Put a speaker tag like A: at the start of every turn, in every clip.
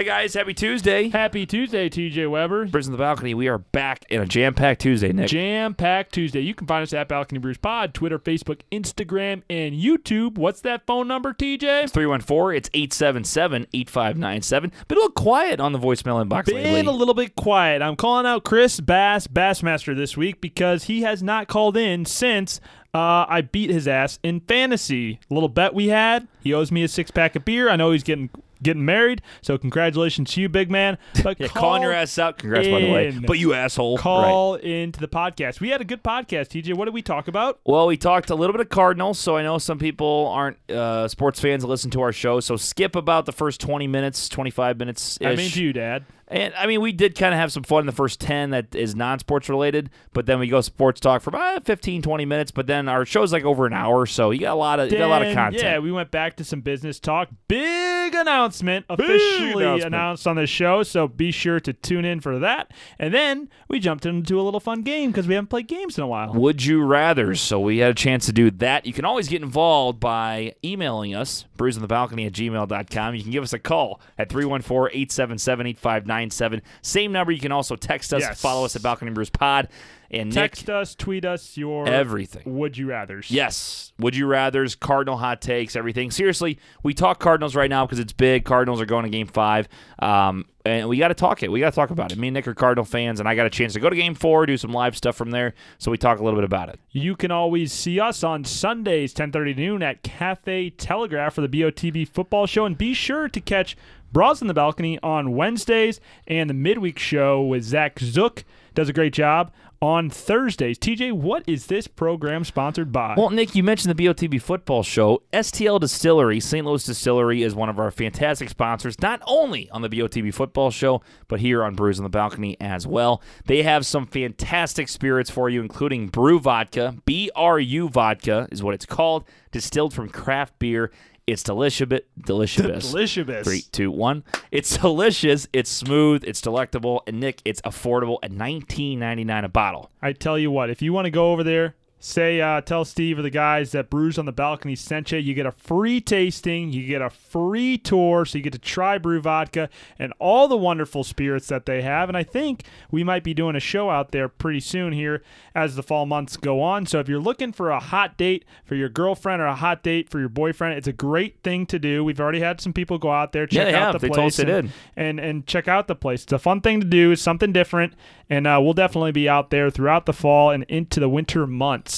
A: Hey guys, happy Tuesday.
B: Happy Tuesday, TJ Weber.
A: Brews on the balcony. We are back in a jam-packed Tuesday, Nick.
B: Jam packed Tuesday. You can find us at Balcony Brews Pod, Twitter, Facebook, Instagram, and YouTube. What's that phone number, TJ?
A: It's 314, it's 877-8597. Been a little quiet on the voicemail inbox
B: Been
A: lately.
B: a little bit quiet. I'm calling out Chris Bass, Bassmaster, this week because he has not called in since uh, I beat his ass in fantasy. little bet we had. He owes me a six pack of beer. I know he's getting getting married, so congratulations to you, big man. But
A: yeah,
B: call
A: calling your ass out. Congrats, by the way. But you asshole. Right.
B: Call into the podcast. We had a good podcast, TJ. What did we talk about?
A: Well, we talked a little bit of Cardinals, so I know some people aren't uh, sports fans that listen to our show. So skip about the first 20 minutes, 25 minutes.
B: I mean, to you, Dad.
A: And I mean, we did kind of have some fun in the first 10 that is non sports related, but then we go sports talk for about 15, 20 minutes. But then our show's like over an hour, so you got a lot of, you got a lot of content.
B: Yeah, we went back to some business talk. Big announcement officially
A: announcement.
B: announced on the show, so be sure to tune in for that. And then we jumped into a little fun game because we haven't played games in a while.
A: Would you rather? So we had a chance to do that. You can always get involved by emailing us, brewsonthebalcony at gmail.com. You can give us a call at 314 877 8597. Same number. You can also text us,
B: Yes.
A: follow us at Balcony Brews Pod. And
B: Text
A: Nick,
B: us, tweet us your
A: everything.
B: would you rather's.
A: Yes. Would you rather's, Cardinal hot takes, everything. Seriously, we talk Cardinals right now because it's big. Cardinals are going to game five. Um, and we got to talk it. We got to talk about it. Me and Nick are Cardinal fans, and I got a chance to go to game four, do some live stuff from there. So we talk a little bit about it.
B: You can always see us on Sundays, 10:30 noon at Cafe Telegraph for the BOTB football show, and be sure to catch Bras in the Balcony on Wednesdays and the midweek show with Zach Zook does a great job on Thursdays. TJ, what is this program sponsored by?
A: Well, Nick, you mentioned the BOTB football show. STL Distillery, St. Louis Distillery, is one of our fantastic sponsors, not only on the BOTB football show, but here on Brews on the Balcony as well. They have some fantastic spirits for you, including BRU Vodka. BRU Vodka is what it's called, distilled from craft beer. It's delicious. Delicious.
B: Delicious.
A: Three, two, one. It's delicious. It's smooth. It's delectable. And Nick, it's affordable at nineteen ninety nine a bottle.
B: I tell you what, if you want to go over there, say, uh, tell Steve or the guys that Brews on the Balcony sent you. You get a free tasting, you get a free tour, so you get to try BRU Vodka and all the wonderful spirits that they have. And I think we might be doing a show out there pretty soon here as the fall months go on. So if you're looking for a hot date for your girlfriend or a hot date for your boyfriend, it's a great thing to do. We've already had some people go out there check
A: they
B: out
A: have.
B: the
A: They
B: place
A: told us they
B: and,
A: did.
B: and and check out the place. It's a fun thing to do. It's something different, and uh, we'll definitely be out there throughout the fall and into the winter months.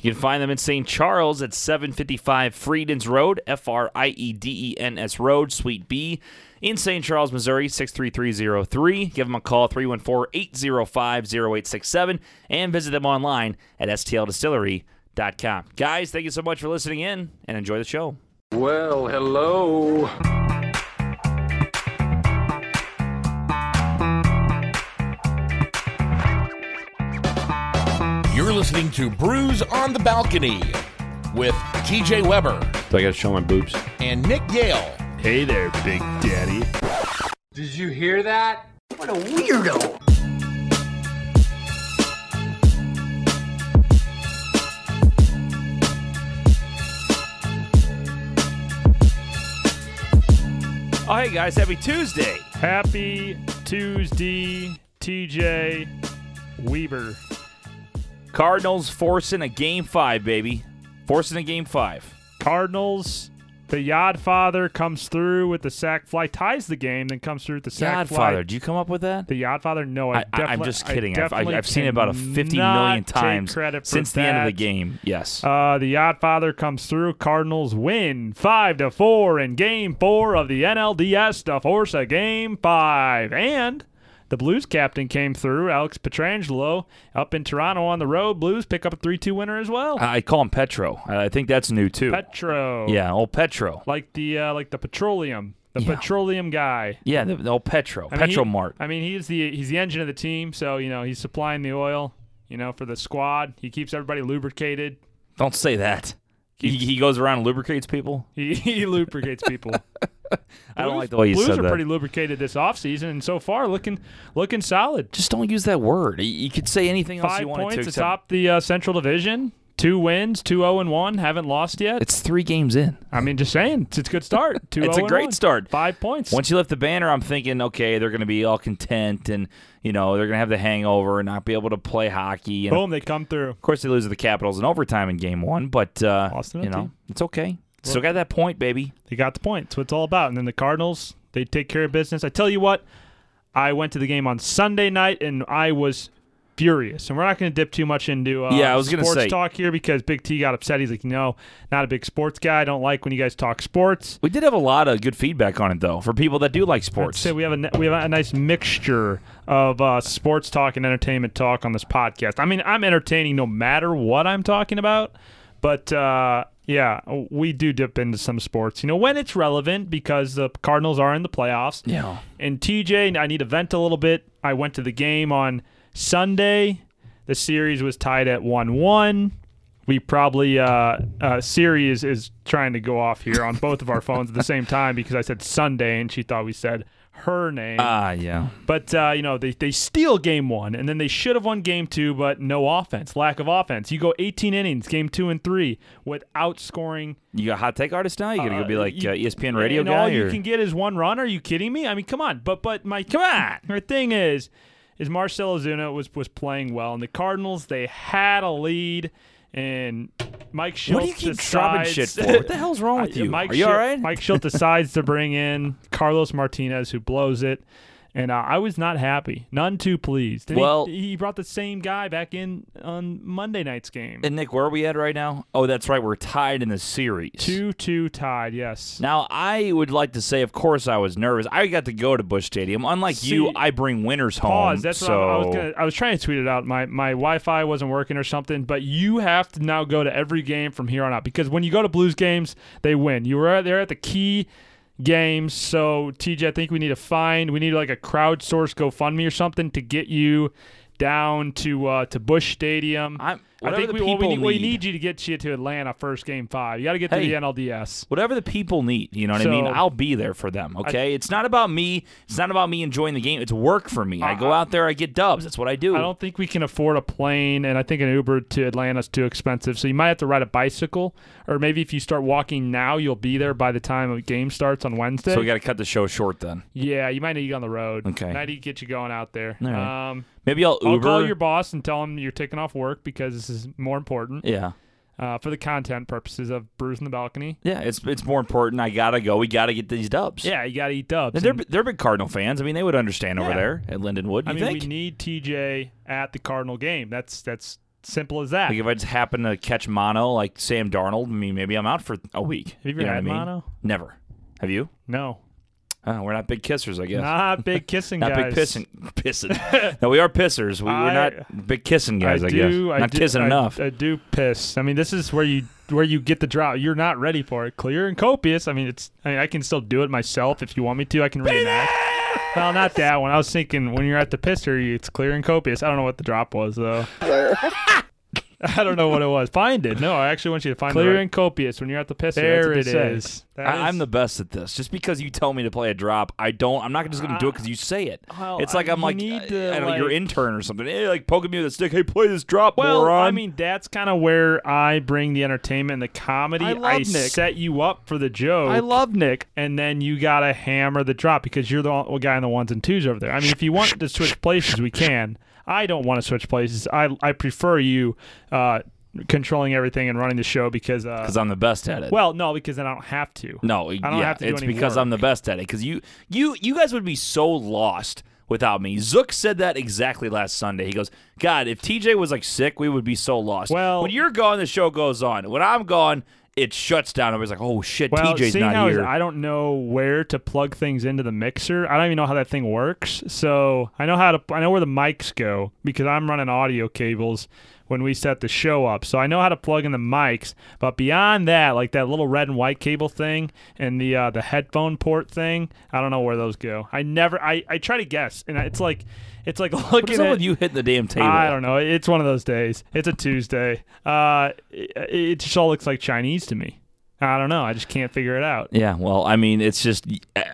A: You can find them in St. Charles at 755 Friedens Road, F R I E D E N S Road, Suite B, in St. Charles, Missouri, 63303. Give them a call, 314 805 0867, and visit them online at stldistillery.com. Guys, thank you so much for listening in and enjoy the show.
C: Well, hello.
D: You're listening to Brews on the Balcony with TJ Weber
A: Do I got to show my boobs?
D: and Nick Yale.
B: Hey there, Big Daddy.
C: Did you hear that? What a weirdo.
A: Oh, hey, guys, happy Tuesday.
B: Happy Tuesday, TJ Weber.
A: Cardinals forcing a game five, baby. Forcing a game five.
B: Cardinals. The Yodfather comes through with the sac fly, ties the game, then comes through with the sac fly.
A: Godfather, did you come up with that?
B: The Yodfather? No, I,
A: I, I, I'm just kidding. I've, I've, I've seen it about a 50
B: cannot
A: million times since the end of the game. Yes.
B: Uh, the Yodfather comes through. Cardinals win five to four in Game Four of the NLDS to force a Game Five, and the Blues captain came through. Alex Pietrangelo up in Toronto on the road. Blues pick up a three-two winner as well.
A: I call him Petro. I think that's new too.
B: Petro,
A: yeah, old Petro.
B: like the uh, like the petroleum, the
A: Yeah.
B: petroleum guy.
A: Yeah, the, the old Petro.
B: I mean,
A: Petro
B: he-
A: Mart.
B: I mean, he's the he's the engine of the team, so you know he's supplying the oil. You know, for the squad, he keeps everybody lubricated.
A: Don't say that. He, he goes around and lubricates people.
B: He, he lubricates people.
A: I don't
B: Blues-
A: like the way you
B: Blues
A: said
B: are
A: that.
B: pretty lubricated this offseason, and so far looking looking solid.
A: Just don't use that word. You- You could say anything else
B: Five
A: you wanted
B: points
A: to. except-
B: atop the uh, Central Division. Two wins, two zero and one, haven't lost yet.
A: It's three games in.
B: I mean, just saying, it's, it's a good start. Two
A: It's a great
B: 1.
A: start.
B: Five points.
A: Once you lift the banner, I'm thinking, okay, they're going to be all content, and you know they're going to have the hangover and not be able to play hockey. And
B: Boom, they come through.
A: of course, they lose to the Capitals in overtime in Game One, but uh, you know
B: team.
A: it's okay. Still got that point, baby.
B: They got the point. That's what it's all about. And then the Cardinals, they take care of business. I tell you what, I went to the game on Sunday night and I was furious. And we're not going to dip too much into uh,
A: Yeah, I was gonna
B: sports
A: say-
B: talk here because Big T got upset. He's like, no, not a big sports guy. I don't like when you guys talk sports.
A: We did have a lot of good feedback on it, though, for people that do like sports.
B: say we have a we have a nice mixture of uh, sports talk and entertainment talk on this podcast. I mean, I'm entertaining no matter what I'm talking about, but uh, yeah, we do dip into some sports. You know, when it's relevant because the Cardinals are in the playoffs.
A: Yeah.
B: And TJ, I need to vent a little bit. I went to the game on Sunday. The series was tied at one-one. We probably uh, uh, Siri is, is trying to go off here on both of our phones at the same time because I said Sunday and she thought we said her name.
A: Ah, yeah.
B: but uh, you know they they steal game one and then they should have won game two, but no offense, lack of offense. You go 18 innings, game two and three without scoring.
A: You got hot take artist now? You gonna go be like
B: you-
A: uh, ESPN radio
B: and
A: guy?
B: all you can get is one run. Are you kidding me? I mean, come on. But but my come on. My thing is, is Marcell Ozuna was was playing well, and the Cardinals they had a lead, and Mike Shildt
A: what do you keep
B: decides,
A: dropping shit for? What the hell's wrong with you?
B: Mike
A: Are you
B: Schul-
A: all right?
B: Mike Shildt decides to bring in Carlos Martinez, who blows it. And uh, I was not happy, none too pleased. And
A: Well-
B: he, brought the same guy back in on Monday night's game.
A: and Nick, where are we at right now? Oh, that's right. We're tied in the series.
B: Two two tied. Yes.
A: Now, I would like to say, of course, I was nervous. I got to go to Busch Stadium. Unlike you, I bring winners home.
B: Pause. That's
A: so
B: what I, I was gonna. I was trying to tweet it out. My my Wi-Fi wasn't working or something. But you have to now go to every game from here on out because when you go to Blues games, they win. You were there at the key games. So TJ, I think we need to find. We need like a crowdsource GoFundMe or something to get you down to uh, to Busch Stadium.
A: I'm,
B: I think we, well, we, need, we
A: need.
B: need you to get you to Atlanta first game five. You got to get to the NLDS.
A: whatever the people need. You know what I mean? I'll be there for them. Okay, it's not about me. It's not about me enjoying the game. It's work for me. I go out there, I get dubs. That's what I do.
B: I don't think we can afford a plane, and I think an Uber to Atlanta is too expensive. So you might have to ride a bicycle, or maybe if you start walking now, you'll be there by the time the game starts on Wednesday.
A: so we got to cut the show short then.
B: yeah, you might need to get on the road.
A: Okay.
B: might need to get you going out there.
A: Right.
B: Um,
A: Maybe I'll Uber.
B: I'll call your boss and tell him you're taking off work because this is more important
A: yeah.
B: uh, for the content purposes of Brews in the Balcony.
A: Yeah, it's it's more important. I gotta go. We gotta get these dubs.
B: Yeah, you got to eat dubs.
A: And they're
B: And-
A: they're big Cardinal fans. I mean, they would understand over there at Lindenwood. You
B: I mean,
A: think?
B: we need TJ at the Cardinal game. That's that's simple as that.
A: like if I just happen to catch mono like Sam Darnold, I mean, maybe I'm out for a week.
B: Have you ever
A: know
B: had
A: I mean?
B: mono?
A: Never. Have you?
B: no,
A: Oh, we're not big kissers, I guess.
B: not big kissing
A: not
B: guys.
A: Not big pissing. Pissing. no, we are pissers. We, we're not big kissing guys, I,
B: do,
A: guess.
B: I
A: not
B: do,
A: kissing
B: I-
A: enough.
B: I do piss. I mean, this is where you where you get the drought. You're not ready for it. Clear and copious. I mean, it's. I mean, I can still do it myself if you want me to. I can reenact. well, not that one. I was thinking when you're at the pisser, it's clear and copious. I don't know what the drop was though. I don't know what it was. Find it. No, I actually want you to find it.
C: Clear
B: the right-
C: and copious when you're at the pisser.
B: There it
C: That's what they
B: is.
A: I, I'm the best at this. Just because you tell me to play a drop, I don't. I'm not just going to do it ah. because you say it.
B: Well,
A: it's like
B: I-
A: I'm
B: you
A: like
B: need
A: I,
B: to,
A: I don't know, your intern or something. Hey, like poking me with a stick. Hey, play this drop,
B: Well,
A: moron.
B: I mean, that's kind of where I bring the entertainment and the comedy.
C: I love Nick.
B: set you up for the joke.
C: I love Nick.
B: and then you gotta hammer the drop because you're the guy in the ones and twos over there. I mean, if you want to switch places, we can. I don't want to switch places. I I prefer you uh, controlling everything and running the show because uh,
A: because I'm the best at it.
B: well, no, because then I don't have to.
A: No, I
B: don't
A: yeah,
B: have to do
A: it's because
B: work.
A: I'm the best at it. Because you, you, you guys would be so lost without me. Zook said that exactly last Sunday. He goes, "God, if TJ was like sick, we would be so lost."
B: Well-
A: when you're gone, the show goes on. When I'm gone, it shuts down. Everybody's like, "Oh shit,
B: Well,
A: TJ's not here."
B: I don't know where to plug things into the mixer. I don't even know how that thing works. So I know how to. I know where the mics go because I'm running audio cables when we set the show up. So I know how to plug in the mics. But beyond that, like that little red and white cable thing and the uh, the headphone port thing, I don't know where those go. I never. I I try to guess, and it's like it's like
A: What's
B: looking
A: up
B: at
A: with you hitting the damn table?
B: I don't know. It's one of those days. It's a Tuesday. Uh, it, it just all looks like Chinese to me. I don't know. I just can't figure it out.
A: Yeah, well, I mean, it's just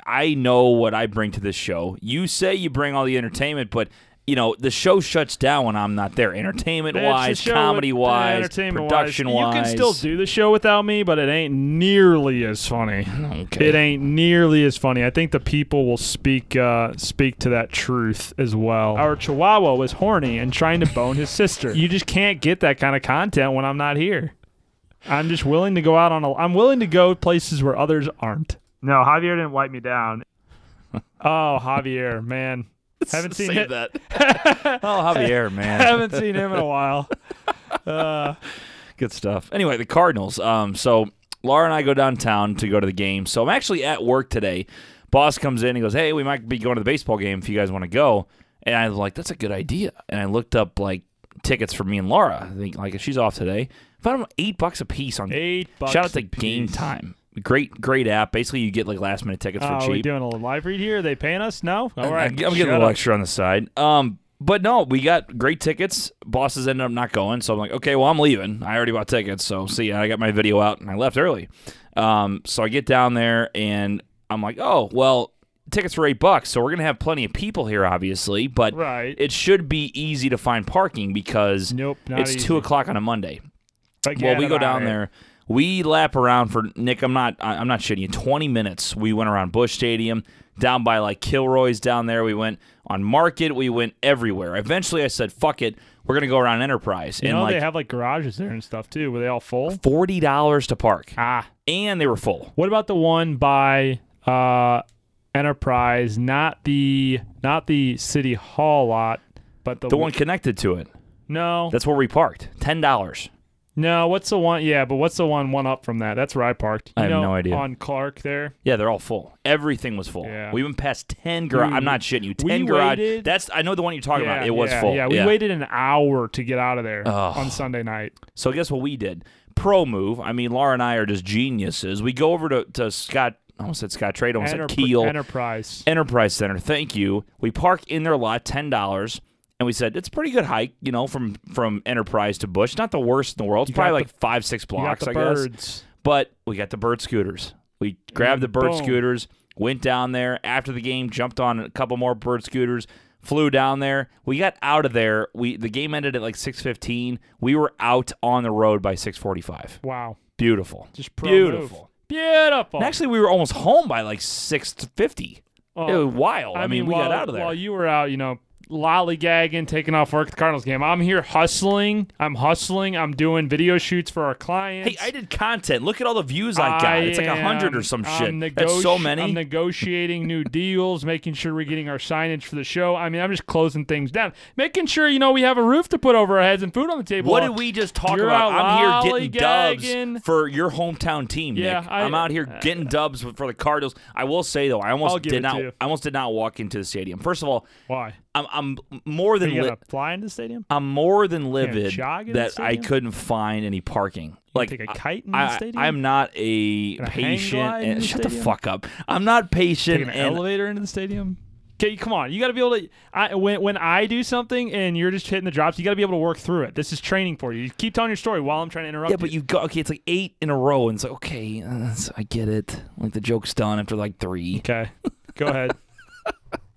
A: I know what I bring to this show. You say you bring all the entertainment, but you know, the show shuts down when I'm not there, Entertainment
B: it's
A: wise, comedy
B: with-
A: wise,
B: entertainment
A: production
B: wise.
A: wise.
B: You can still do the show without me, but it ain't nearly as funny.
A: Okay.
B: It ain't nearly as funny. I think the people will speak uh, speak to that truth as well. Our Chihuahua was horny and trying to bone his sister. You just can't get that kind of content when I'm not here. I'm just willing to go out on a. I'm willing to go places where others aren't. No, Javier didn't wipe me down. oh, Javier, man, haven't seen
A: Save
B: it.
A: that. oh, Javier, man.
B: haven't seen him in a while. Uh,
A: Good stuff. Anyway, the Cardinals. Um, so Laura and I go downtown to go to the game. So I'm actually at work today. Boss comes in. He goes, "Hey, we might be going to the baseball game if you guys want to go." And I was like, "That's a good idea." And I looked up like tickets for me and Laura. I think like if she's off today. Found them eight bucks a piece on.
B: eight bucks.
A: Shout out to
B: a
A: Game. Time. Great, great app. Basically, you get like last minute tickets
B: Oh,
A: for
B: are
A: cheap.
B: we doing a live read here? Are they paying us? No. All right.
A: I'm getting
B: Shut
A: a little
B: up.
A: extra on the side. Um, but no, we got great tickets. Bosses ended up not going, so I'm like, okay, well, I'm leaving. I already bought tickets, so see. I got my video out and I left early. Um, so I get down there and I'm like, oh, well, tickets were eight bucks, so we're gonna have plenty of people here, obviously, but
B: Right.
A: it should be easy to find parking because
B: Nope,
A: it's
B: easy.
A: two o'clock on a Monday. Well, we go down there. We lap around for Nick. I'm not. I'm not shitting you. 20 minutes. We went around Busch Stadium, down by like Kilroy's down there. We went on Market. We went everywhere. Eventually, I said, "Fuck it. We're gonna go around Enterprise."
B: You
A: and
B: know
A: like
B: they have like garages there and stuff too. Were they all full?
A: forty dollars to park,
B: Ah.
A: and they were full.
B: What about the one by uh, Enterprise? Not the not the City Hall lot, but the,
A: The one connected to it.
B: No,
A: That's where we parked. Ten dollars.
B: No. What's the one? Yeah, but what's the one one up from that? That's where I parked.
A: I have
B: know,
A: no idea.
B: On Clark there.
A: Yeah, they're all full. Everything was full.
B: Yeah.
A: We went past ten garage. I'm not shitting you.
B: we
A: Ten garage.
B: waited-
A: That's I know the one you're talking
B: yeah,
A: about. It was
B: yeah,
A: full.
B: Yeah, we waited an hour to get out of there
A: Ugh.
B: on Sunday night.
A: So guess what we did? Pro move. I mean, Laura and I are just geniuses. We go over to, to Scott. I almost said Scottrade. I almost said Kiel
B: Enterprise.
A: Enterprise Center. Thank you. We park in their lot, ten dollars, and we said it's a pretty good hike. You know, from from Enterprise to Busch. Not the worst in the world. It's
B: You
A: probably like
B: the-
A: five six blocks. I guess. But we got the bird scooters. We grabbed the bird
B: boom.
A: scooters, went down there after the game, jumped on a couple more bird scooters, flew down there. We got out of there. We the game ended at like 6:15. We were out on the road by 6:45.
B: Wow.
A: Beautiful.
B: Just
A: beautiful.
B: move. Beautiful.
A: And actually, we were almost home by like 6:50.
B: Oh,
A: it was wild. I, mean, we
B: while,
A: got out of there.
B: While you were out, you know, lollygagging, taking off work at the Cardinals game. I'm here hustling. I'm hustling. I'm doing video shoots for our clients.
A: hey, I did content. Look at all the views I got. it's like a hundred or some shit. That's so many.
B: I'm negotiating new deals, making sure we're getting our signage for the show. I mean, I'm just closing things down, making sure you know we have a roof to put over our heads and food on the table.
A: What did we just talk
B: You're
A: about? I'm here getting dubs for your hometown team,
B: Yeah,
A: Nick.
B: I-
A: I, am out here getting uh, dubs for the Cardinals. I will say though, I almost did not. I almost did not walk into the stadium. First of all,
B: Why?
A: I'm, I'm more than li-
B: fly into the stadium?
A: I'm more than livid
B: the
A: that I couldn't find any parking. Like
B: take a kite in the
A: I,
B: stadium?
A: I'm not a patient. And,
B: the
A: shut the fuck up. I'm not patient.
B: Take an
A: and
B: elevator into the stadium. Okay, come on. You got to be able to. I, when when I do something and you're just hitting the drops, you got to be able to work through it. This is training for you. You keep telling your story while I'm trying to interrupt.
A: Yeah, but you go okay. It's like eight in a row, and it's like okay, uh, I get it. Like the joke's done after like three.
B: Okay, go ahead.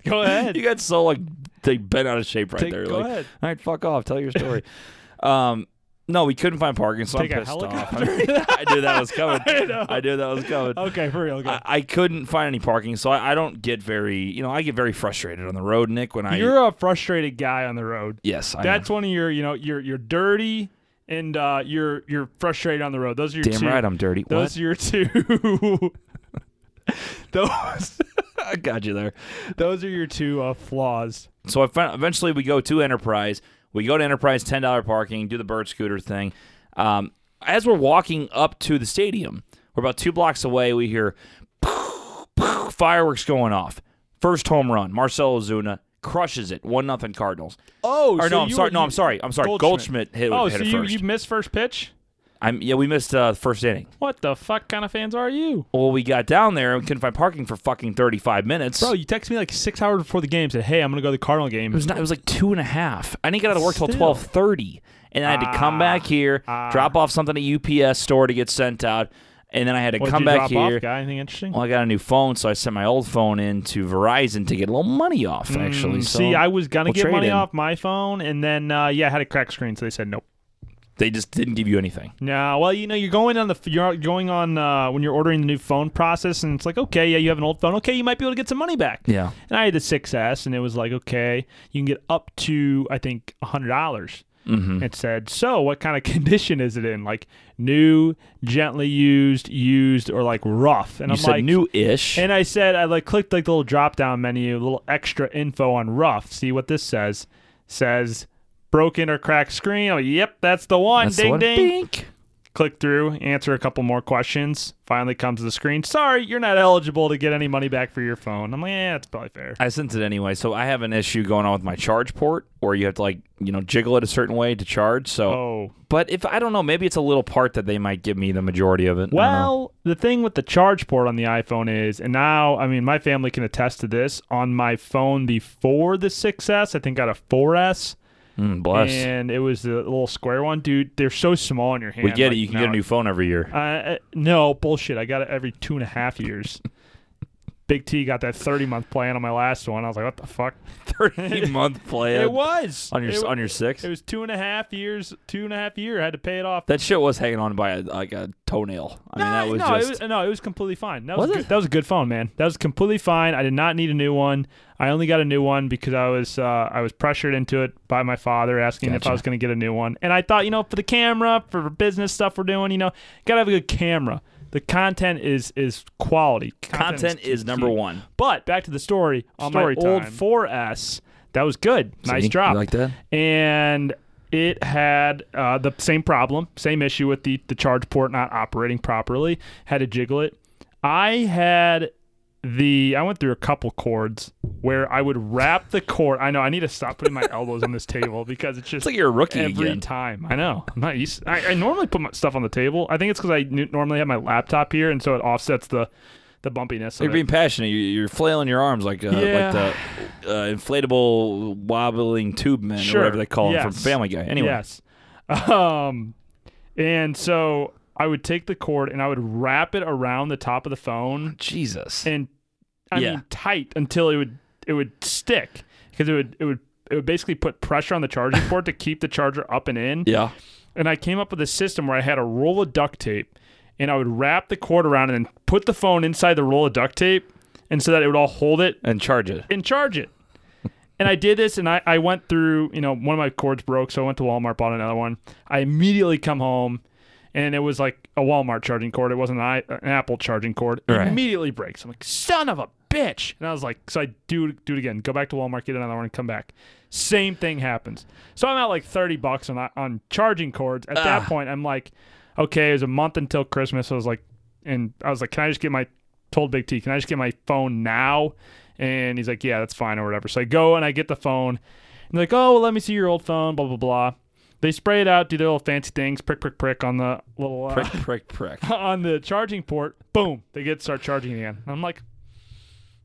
B: go ahead.
A: You got so like they bent out of shape right
B: Take-
A: there.
B: go
A: like,
B: ahead.
A: All right, fuck off. Tell your story. um, no, we couldn't find parking, so
B: Take
A: I'm pissed off. I knew that was coming.
B: I.
A: I knew that was coming.
B: Okay, for real.
A: I, I couldn't find any parking, so I, I don't get very, you know, I get very frustrated on the road, Nick. When I
B: you're a frustrated guy on the road.
A: yes, I
B: That's
A: am.
B: one of your. You know, you're you're dirty and uh, you're you're frustrated on the road. Those are your
A: damn
B: two.
A: right I'm dirty.
B: Those
A: What?
B: are your two. those
A: I got you there.
B: those are your two uh, flaws.
A: So eventually we go to Enterprise. We go to Enterprise, ten dollar parking, do the bird scooter thing. Um, as we're walking up to the stadium, we're about two blocks away. We hear fireworks going off. First home run, Marcell Ozuna crushes it, one nothing Cardinals.
B: Oh,
A: Or no, I'm sorry. No, I'm sorry. I'm sorry. Goldschmidt, hit,
B: Oh,
A: hit
B: so you,
A: first.
B: you missed first pitch?
A: I'm yeah. We missed uh, the first inning.
B: What the fuck kind of fans are you?
A: Well, we got down there and couldn't find parking for fucking 35 minutes.
B: Bro, you texted me like six hours before the game. Said, "Hey, I'm gonna go to the Cardinal game."
A: It was not. It was like two and a half. I didn't get out of work till
B: Still.
A: twelve thirty, and I had to come
B: Ah,
A: back here,
B: ah.
A: drop off something at UPS store to get sent out, and then I had to
B: What
A: come
B: did you
A: back
B: drop
A: here.
B: Off, guy? Anything interesting?
A: Well, I got a new phone, so I sent my old phone in to Verizon to get a little money off. Actually,
B: Mm,
A: so
B: see, I was gonna
A: we'll
B: get
A: trade
B: money
A: in.
B: off my phone, and then uh, yeah, I had a cracked screen, so they said nope.
A: They just didn't give you anything.
B: No, well, you know, you're going on the you're going on uh, when you're ordering the new phone process, and it's like, okay, yeah, you have an old phone, okay, you might be able to get some money back.
A: Yeah.
B: And I had the 6S, and it was like, okay, you can get up to I think hundred dollars.
A: Mm-hmm.
B: It said, so what kind of condition is it in? Like new, gently used, used, or like rough? And
A: You
B: I'm
A: said
B: like,
A: new-ish.
B: And I said, I like clicked like the little drop down menu, a little extra info on rough. See what this says? Says broken or cracked screen. Oh, yep, that's the one.
A: That's the
B: ding
A: one.
B: ding.
A: Bink.
B: Click through, answer a couple more questions. Finally comes to the screen. Sorry, you're not eligible to get any money back for your phone. I'm like, yeah, that's probably fair.
A: I sent it anyway. So I have an issue going on with my charge port, where you have to like you know jiggle it a certain way to charge. So,
B: Oh.
A: but if I don't know, maybe it's a little part that they might give me the majority of it. I don't know.
B: Well, the thing with the charge port on the iPhone is, and now, I mean, my family can attest to this. On my phone before the 6S, I think I got a 4S,
A: Mm, bless.
B: and it was the little square one. Dude, they're so small in your hand.
A: we get
B: like,
A: it. You can
B: now
A: get a new phone every year.
B: Uh, uh, no bullshit. I got it every two and a half years. Big T got that thirty month plan on my last one. I was like, what the fuck?
A: Thirty month plan.
B: It was
A: on your
B: It,
A: on your six.
B: it was two and a half years. Two and a half year. I had to pay it off.
A: that shit was hanging on by a, like a toenail. I mean, that was
B: no,
A: just.
B: it was, no, it was completely fine. That was,
A: Was
B: good,
A: it?
B: that was a good phone, man. That was completely fine. I did not need a new one. I only got a new one because I was uh, I was pressured into it by my father asking if I was going to get a new one, and I thought, you know, for the camera, for business stuff we're doing, you know, gotta have a good camera. The content is is quality.
A: Content is number one.
B: But back to the story. On
A: Story
B: my old
A: time.
B: 4S, that was good. Nice
A: See?
B: drop.
A: You like that?
B: And it had uh, the same problem, same issue with the the charge port not operating properly. Had to jiggle it. I had the I went through a couple cords where I would wrap the cord. I know I need to stop putting my elbows on this table because it's just
A: It's like you're a rookie
B: every
A: again.
B: time. I know. I'm not used. I, I normally put my stuff on the table. I think it's because I n- normally have my laptop here, and so it offsets the the bumpiness.
A: You're being passionate. You- You're flailing your arms like uh,
B: Yeah.
A: like the uh, inflatable wobbling tube men
B: Sure.
A: or whatever they call them from Family Guy. Anyway,
B: Yes. Um, and so I would take the cord and I would wrap it around the top of the phone
A: Jesus.
B: and I
A: Yeah.
B: mean tight until it would it would stick because it would it would it would basically put pressure on the charging port to keep the charger up and in.
A: yeah.
B: And I came up with a system where I had a roll of duct tape and I would wrap the cord around and then put the phone inside the roll of duct tape and so that it would all hold it
A: And charge it.
B: and charge it. and I did this, and I, I went through, you know, one of my cords broke, so I went to Walmart, bought another one. I immediately come home, and it was like a Walmart charging cord. It wasn't an, I, an Apple charging cord. It
A: Right.
B: immediately breaks. I'm like, son of a bitch. And I was like, so I do do it again. Go back to Walmart, get another one, and come back. Same thing happens. So I'm at like 30 bucks on on charging cords. At that point, I'm like, okay, it was a month until Christmas. So I was like, and I was like, can I just get my told Big T, can I just get my phone now? And he's like, yeah, that's fine or whatever. So I go and I get the phone. And they're like, oh, well, let me see your old phone, blah, blah, blah. They spray it out, do their little fancy things, prick, prick, prick on the little, uh,
A: Prick, prick, prick.
B: on the charging port. Boom, they get start charging again. I'm like,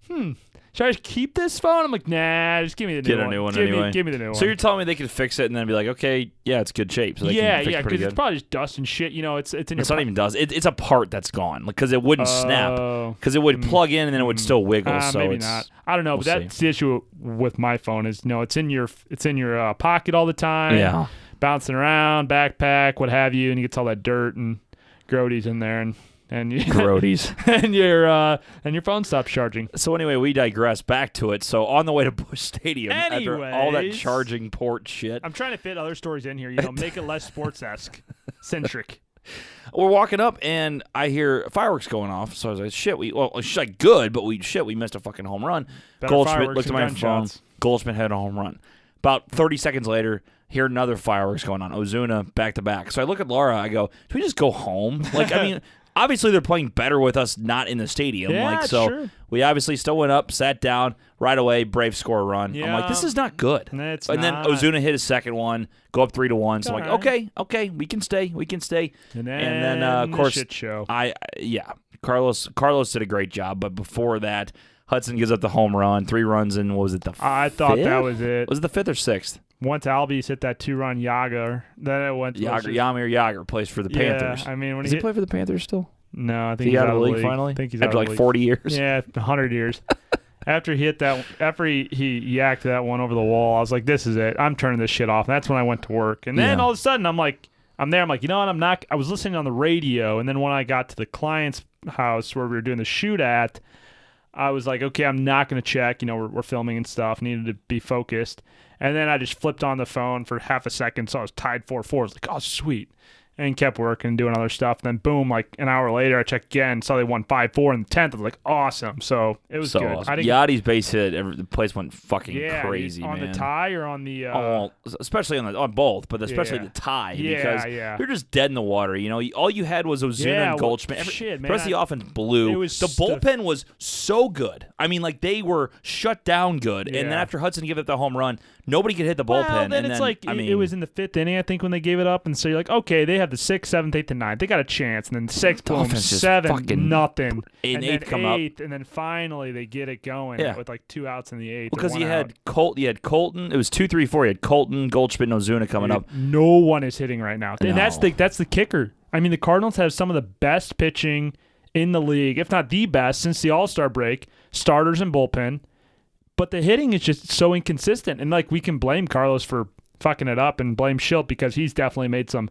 B: hmm, should I just keep this phone? I'm like, nah, just give me the new
A: Get a
B: one.
A: new one
B: give
A: anyway.
B: Me, give me the new one.
A: So you're telling me they could fix it and then be like, okay, yeah, it's good shape. So they
B: yeah,
A: can fix
B: yeah,
A: it pretty
B: because
A: good.
B: it's probably just dust and shit. You know, it's it's in
A: It's
B: your.
A: not even dust. It, it's a part that's gone because it wouldn't snap
B: Oh.
A: because it would plug in and then it would still wiggle.
B: Uh,
A: so
B: maybe
A: it's,
B: not. I don't know,
A: we'll
B: but that's the issue with my phone is you know it's in your it's in your uh, pocket all the time.
A: Yeah.
B: bouncing around, backpack, what have you, and you gets all that dirt and grodies in there, and and you,
A: Grodies.
B: and your uh, and your phone stops charging.
A: So anyway, we digress back to it. So on the way to Busch Stadium, after all that charging port shit,
B: I'm trying to fit other stories in here, you know, make it less sports esque, centric.
A: we're walking up and I hear fireworks going off. So I was like, "Shit, we well, like good, but we shit, we missed a fucking home run."
B: Better
A: Goldschmidt looked at my phone. Goldschmidt had a home run. About 30 seconds later, hear another fireworks going on. Ozuna back to back. So I look at Laura. I go, "Do we just go home?" Like, I mean. Obviously, they're playing better with us not in the stadium.
B: Yeah,
A: like so,
B: sure.
A: we obviously still went up, sat down right away. Brave score run. I'm like, this is not good.
B: It's
A: and
B: not.
A: then Ozuna hit his second one, go up three to one. So I'm like, okay, okay, we can stay, we can stay.
B: And then,
A: And then, uh, of course,
B: show.
A: I yeah, Carlos Carlos did a great job, but before that, Hudson gives up the home run, three runs, and what was it the?
B: I thought that was it.
A: Was it the fifth or sixth?
B: Once Albies hit that two run Yager, then it went.
A: Yager, Yamir Yager plays for the
B: Yeah,
A: Panthers.
B: I mean when
A: Does
B: he
A: he
B: hit,
A: play for the Panthers still?
B: No, I think
A: He
B: he's
A: out
B: out
A: of the league finally.
B: I think he's
A: after
B: out
A: like 40 years.
B: Yeah, hundred years. after he hit that, after he, he yacked that one over the wall, I was like, "This is it. I'm turning this shit off." And that's when I went to work. And then
A: Yeah.
B: all of a sudden, I'm like, I'm there. I'm like, you know what? I'm not. I was listening on the radio, and then when I got to the client's house where we were doing the shoot at, I was like, okay, I'm not going to check. You know, we're, we're filming and stuff. Needed to be focused. And then I just flipped on the phone for half a second, so I was tied four four. I was like, oh, sweet. And kept working, and doing other stuff. Then boom, like an hour later, I checked again, saw they won five four in the tenth. I was like, awesome. So it was
A: So
B: good.
A: awesome.
B: I didn't,
A: Yadi's base hit. Every, the place went fucking
B: yeah,
A: crazy,
B: on
A: man.
B: the tie or on the. Uh,
A: Oh, especially on the on both, but especially
B: Yeah.
A: the tie
B: Yeah,
A: because
B: yeah.
A: you're just dead in the water. You know, all you had was Ozuna
B: Yeah,
A: and Goldschmidt. Every,
B: shit,
A: the rest
B: man,
A: of the offense blew.
B: it was
A: the bullpen was so good. I mean, like they were shut down good, and then after Hudson gave up the home run, nobody could hit the bullpen.
B: Well, then it's
A: then,
B: like
A: I
B: it-
A: mean,
B: it was in the fifth inning, I think, when they gave it up, and so you're like, okay, they have the sixth, seventh, eighth, and ninth. They got a chance, and then sixth, boom, seven,
A: fucking-
B: nothing,
A: and
B: and
A: eighth come up.
B: and then finally they get it going
A: Yeah.
B: with like two outs in the eighth.
A: because you had Colt, you had Kolten. It was two, three, four. You had Kolten, Goldschmidt, Ozuna coming up.
B: No one is hitting right now, and that's the that's the kicker. I mean, the Cardinals have some of the best pitching in the league, if not the best, since the All Star break. Starters and bullpen, but the hitting is just so inconsistent. And like we can blame Carlos for fucking it up, and blame Shildt because he's definitely made some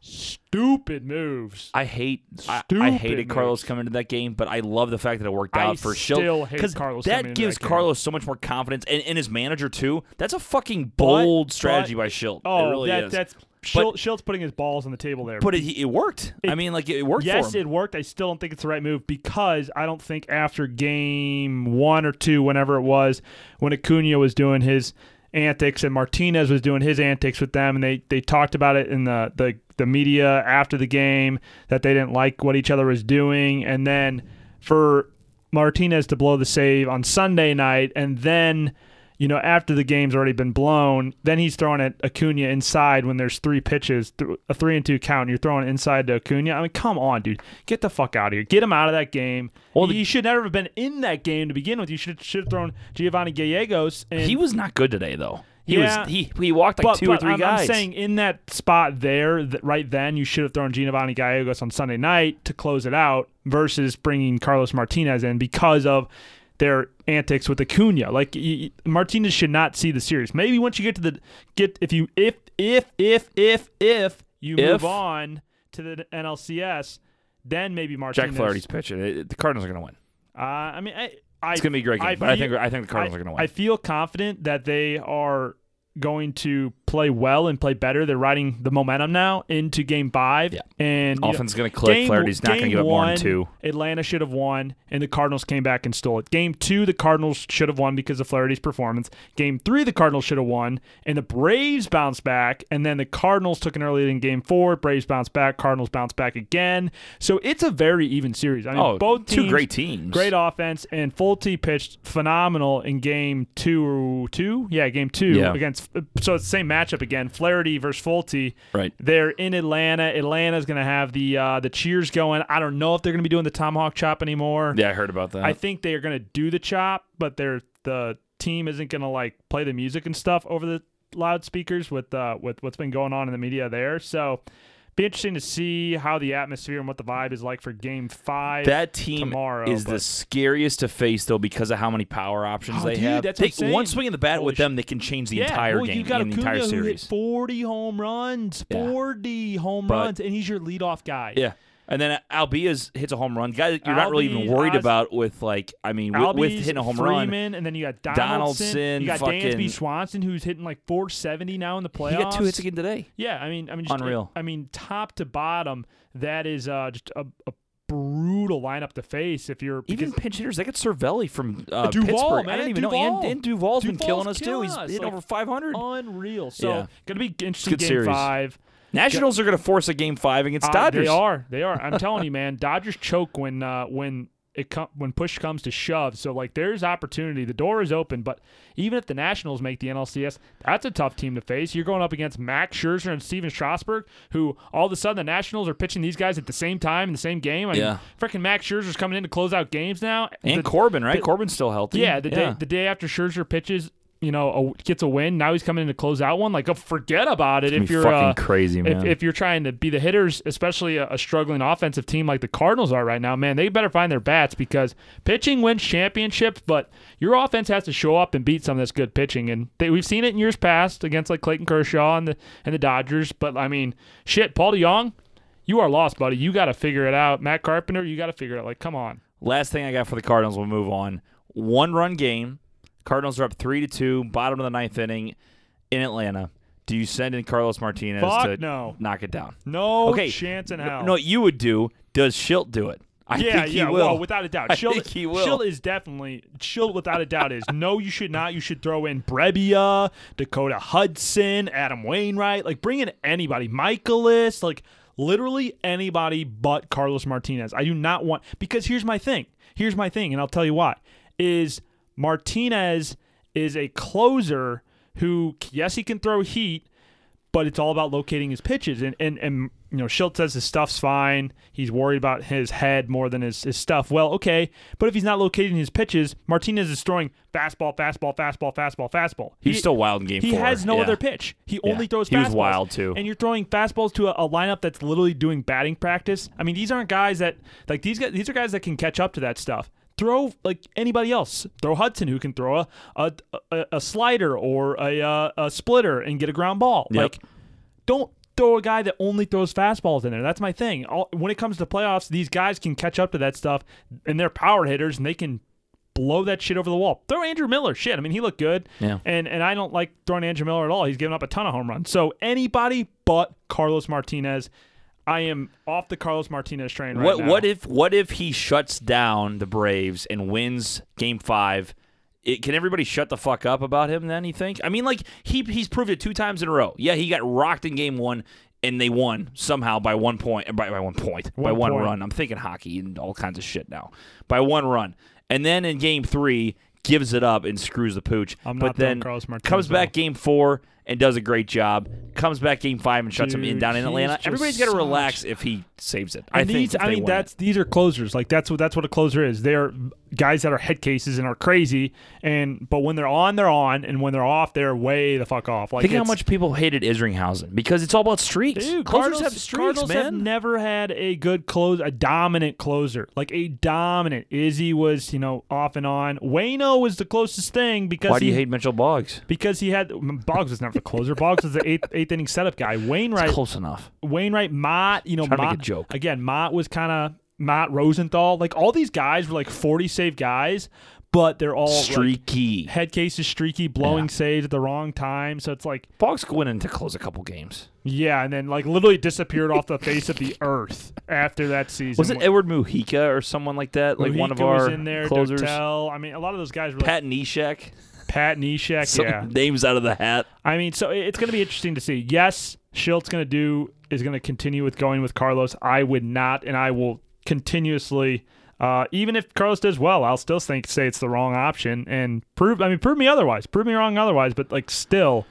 B: stupid moves.
A: I hate I, I hated Carlos coming into that game, but I love the fact that it worked
B: I
A: out for
B: still
A: Shildt
B: hate Carlos
A: that gives
B: that.
A: Carlos so much more confidence and, and his manager too. That's a fucking bold
B: But-
A: strategy
B: but-
A: by Shildt.
B: Oh,
A: it really
B: that,
A: is.
B: that's Shildt, Shildt's putting his balls on the table there.
A: but it, it worked. I mean, like it worked
B: yes,
A: for him.
B: it worked. I still don't think it's the right move because I don't think after game one or two, whenever it was, when Acuna was doing his antics and Martinez was doing his antics with them, and they, they talked about it in the, the, the media after the game that they didn't like what each other was doing. And then for Martinez to blow the save on Sunday night, and then you know, after the game's already been blown, then he's throwing at Acuna inside when there's three pitches, a three and two count, and you're throwing inside to Acuna. I mean, come on, dude. Get the fuck out of here. Get him out of that game.
A: Well,
B: Well,
A: the-
B: he should never have been in that game to begin with. You should should have thrown Giovanny Gallegos. And,
A: he was not good today, though. He
B: Yeah.
A: was he he walked like
B: but,
A: two
B: but
A: or 3
B: I'm,
A: guys.
B: I'm saying in that spot there, that right then, you should have thrown Giovanny Gallegos on Sunday night to close it out versus bringing Carlos Martinez in because of their antics with Acuna. Like y- Martinez should not see the series. Maybe once you get to the get if you if if if if if you
A: If?
B: move on to the NLCS, then maybe Martinez. Jack.
A: Flaherty's pitching. It- the Cardinals are going to win.
B: Uh, I mean, I, I,
A: It's going to be a great game,
B: I
A: but I think I think the Cardinals
B: I,
A: are going to win.
B: I feel confident that they are going to play well and play better. They're riding the momentum now into Game Five.
A: Yeah.
B: and you know,
A: Offense is going to click. Flaherty's not going to give up more than two.
B: Atlanta should have won, and the Cardinals came back and stole it. Game two, the Cardinals should have won because of Flaherty's performance. Game three, the Cardinals should have won, and the Braves bounced back, and then the Cardinals took an early lead in game four. Braves bounced back, Cardinals bounced back again. So it's a very even series. I mean,
A: Oh,
B: both
A: two great teams.
B: Great offense, and Folty pitched phenomenal in game two. Two, yeah, game two
A: Yeah.
B: against. So it's the same matchup again. Flaherty versus Folty.
A: Right.
B: They're in Atlanta. Atlanta's going to have the uh, the cheers going. I don't know if they're going to be doing the tomahawk chop anymore.
A: Yeah, I heard about that.
B: I think they are going to do the chop, but they're the team isn't going to like play the music and stuff over the loudspeakers with uh with what's been going on in the media there. So be interesting to see how the atmosphere and what the vibe is like for game 5
A: that team
B: tomorrow,
A: is the scariest to face though because of how many power options
B: Oh,
A: they
B: dude,
A: have.
B: that's
A: They- one swing in the bat
B: Holy
A: with them, they can change the
B: yeah,
A: entire
B: well,
A: game
B: you got
A: and the
B: Acuna
A: entire series.
B: 40 home runs,
A: Yeah.
B: 40 home
A: But-
B: runs, and he's your leadoff guy.
A: Yeah. And then Albies hits a home run. Guy you're not really even worried
B: Oz-
A: about with like I mean with, with hitting a home run.
B: Freeman, and then you got Donaldson.
A: Donaldson,
B: you got
A: fucking-
B: Dansby Swanson, who's hitting like 470 now in the playoffs.
A: He got two hits again today.
B: Yeah, I mean, I mean, just,
A: Unreal.
B: I mean, top to bottom, that is uh, just a, a brutal lineup to face. If you're
A: Even pinch hitters, they got Cervelli from uh,
B: Duvall,
A: Pittsburgh. I
B: man,
A: didn't even
B: Duvall.
A: know. And, and Duvall's been killing us too.
B: killing
A: He's
B: us,
A: hitting
B: like-
A: over 500.
B: unreal. So
A: Yeah.
B: gonna be interesting
A: good
B: game
A: series.
B: five.
A: Nationals are going to force a game five against
B: Uh,
A: Dodgers.
B: They are. They are. I'm telling you, man. Dodgers choke when uh, when it com- when push comes to shove. So like, there's opportunity. The door is open. But even if the Nationals make the NLCS, that's a tough team to face. You're going up against Max Scherzer and Stephen Strasburg, who all of a sudden the Nationals are pitching these guys at the same time in the same game. I mean,
A: Yeah.
B: freaking Max Scherzer's coming in to close out games now.
A: And
B: The-
A: Corbin, right?
B: the-
A: Corbin's still healthy.
B: yeah, the day the day after Scherzer pitches, you know a, gets a win. Now he's coming in to close out one. Like, forget about it if you're
A: fucking
B: uh,
A: crazy,
B: if,
A: man.
B: if you're trying to be the hitters, especially a, a struggling offensive team like the Cardinals are right now, man, they better find their bats because pitching wins championships, but your offense has to show up and beat some of this good pitching. And they, we've seen it in years past against like Clayton Kershaw and the and the Dodgers. But I mean, shit, Paul DeJong, you are lost, buddy. You got to figure it out. Matt Carpenter, you got to figure it out. Like, come on.
A: Last thing I got for the Cardinals, we'll move on. One run game. Cardinals are up three to two, bottom of the ninth inning in Atlanta. Do you send in Carlos Martinez
B: Fuck
A: to
B: no.
A: knock it down?
B: No
A: Okay,
B: chance in hell.
A: No, what you would do. Does Shildt do it? I
B: yeah,
A: think he
B: yeah,
A: will.
B: well, without a doubt.
A: I
B: Shildt,
A: think he will.
B: Shildt is definitely Shildt without a doubt is no. You should not. You should throw in Brebbia, Dakota Hudson, Adam Wainwright. Like bring in anybody, Mikolas. Like literally anybody but Carlos Martinez. I do not want because here's my thing. Here's my thing, and I'll tell you why. Is Martinez is a closer who yes he can throw heat, but it's all about locating his pitches. And and and you know, Shildt says his stuff's fine. He's worried about his head more than his, his stuff. Well, okay, but if he's not locating his pitches, Martinez is throwing fastball, fastball, fastball, fastball, fastball.
A: He was
B: He-
A: still wild in game
B: he
A: four.
B: has no
A: Yeah.
B: other pitch. He
A: Yeah.
B: only throws
A: He
B: fastballs.
A: was wild, too.
B: And you're throwing fastballs to a, a lineup that's literally doing batting practice. I mean, these aren't guys that like these guys. These are guys that can catch up to that stuff. Throw like anybody else. Throw Hudson, who can throw a a, a, slider or a, uh, a splitter and get a ground ball.
A: Yep.
B: Like, don't throw a guy that only throws fastballs in there. That's my thing. All, when it comes to playoffs, these guys can catch up to that stuff, and they're power hitters, and they can blow that shit over the wall. Throw Andrew Miller. Shit. I mean, he looked good.
A: Yeah.
B: And and I don't like throwing Andrew Miller at all. He's given up a ton of home runs. So anybody but Carlos Martinez. I am off the Carlos Martinez train right
A: what
B: now.
A: what if what if he shuts down the Braves and wins Game Five? It, can everybody shut the fuck up about him then? You think? I mean, like he he's proved it two times in a row. Yeah, he got rocked in Game One, and they won somehow by one point. By, by one point, by
B: One point.
A: run. I'm thinking hockey and all kinds of shit now. By one run, and then in Game Three gives it up and screws the pooch.
B: I'm
A: but then
B: Carlos Martinez
A: comes back. Game Four and does a great job. Comes back Game Five and shuts him in down in Atlanta. Everybody's got to relax if he saves it. I think.
B: these,
A: if
B: I mean,
A: win it.
B: that's these are closers. Like that's what that's what a closer is. They're guys that are head cases and are crazy. And but when they're on, they're on, and when they're off, they're way the fuck off. Like
A: Think how much people hated Isringhausen because it's all about streaks.
B: Dude,
A: Closers
B: Cardinals,
A: have streaks,
B: Cardinals have never had a good close, a dominant closer, like a dominant. Izzy was, you know, off and on. Wayno was the closest thing because
A: Why do you
B: he,
A: hate Mitchell Boggs?
B: Because he had Boggs was never the closer. Boggs is the eighth eighth inning setup guy. Wainwright,
A: Close enough.
B: Wainwright, Motte, you know,
A: Trying to make a joke.
B: again. Motte was kind of Motte Rosenthal. Like all these guys were like forty save guys, but they're all like,
A: Streaky.
B: head cases, streaky, blowing
A: Yeah.
B: saves at the wrong time. So it's like
A: Boggs went in to close a couple games.
B: yeah, and then like literally disappeared off the face of the earth after that season.
A: Was it Edward Mujica or someone like that? Like one of our
B: in there,
A: closers?
B: Dotel. I mean, a lot of those guys were like
A: Pat Neshek.
B: Pat Neshek.
A: Some
B: yeah,
A: names out of the hat.
B: I mean, so it's going to be interesting to see. Yes, Shildt's going to do is going to continue with going with Carlos. I would not, and I will continuously. Uh, even if Carlos does well, I'll still think say it's the wrong option and prove. I mean, prove me otherwise. Prove me wrong otherwise. But like, still,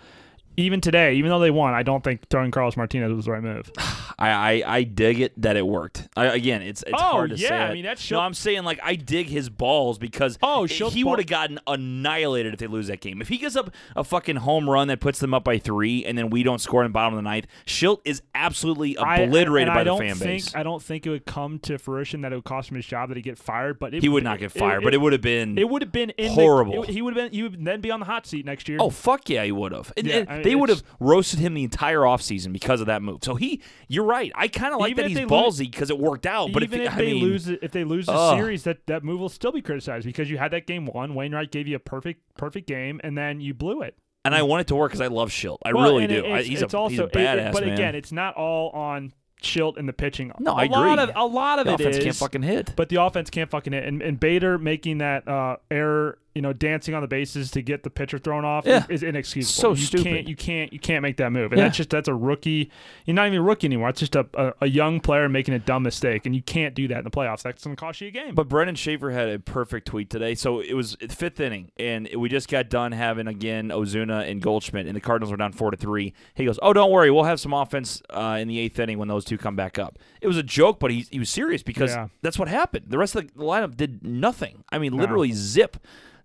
B: even today, even though they won, I don't think throwing Carlos Martinez was the right move.
A: I, I, I dig it that it worked. I, again, it's it's
B: Oh,
A: hard to
B: yeah,
A: say.
B: I
A: it.
B: mean, that's
A: no. I'm saying like I dig his balls because
B: Oh,
A: he would have gotten annihilated if they lose that game. If he gives up a fucking home run that puts them up by three, and then we don't score in the bottom of the ninth, Shildt is absolutely
B: I-
A: obliterated
B: and
A: by
B: I
A: the fan
B: think,
A: base.
B: I don't think it would come to fruition that it would cost him his job that he get fired. But it,
A: he would not get fired, but it would have been.
B: It would have been
A: horrible.
B: The, he would have been. He would then be on the hot seat next year.
A: Oh fuck yeah, he would have.
B: Yeah, I
A: they would have roasted him the entire offseason because of that move. So he, you're right. I kind of like that he's ballsy because it worked out. But
B: even
A: if,
B: if,
A: I
B: they
A: mean,
B: lose, if they lose the
A: Ugh.
B: series, that that move will still be criticized because you had that game one. Wainwright gave you a perfect perfect game, and then you blew it.
A: and I want it to work because I love Shildt. I
B: Well,
A: really do.
B: it's,
A: he's,
B: it's
A: a,
B: also
A: he's a
B: it- it- but
A: man.
B: again, it's not all on Shildt and the pitching.
A: No,
B: a
A: I
B: Lot
A: agree.
B: of, a lot of
A: the
B: it
A: offense
B: is,
A: can't fucking hit.
B: but the offense can't fucking hit. And, and Bader making that uh, error, you know, dancing on the bases to get the pitcher thrown off
A: Yeah.
B: is, is inexcusable.
A: So
B: you
A: stupid.
B: Can't, you can't you can't make that move. And
A: Yeah.
B: that's just that's a rookie. You're not even a rookie anymore. It's just a, a, a young player making a dumb mistake, and you can't do that in the playoffs. That's gonna cost you a game.
A: But Brendan Schaefer had a perfect tweet today. So it was fifth inning, and we just got done having again Ozuna and Goldschmidt, and the Cardinals were down four to three. He goes, "Oh, don't worry, we'll have some offense uh, in the eighth inning when those two come back up." It was a joke, but he he was serious because
B: Yeah.
A: that's what happened. The rest of the lineup did nothing. I mean, literally zip.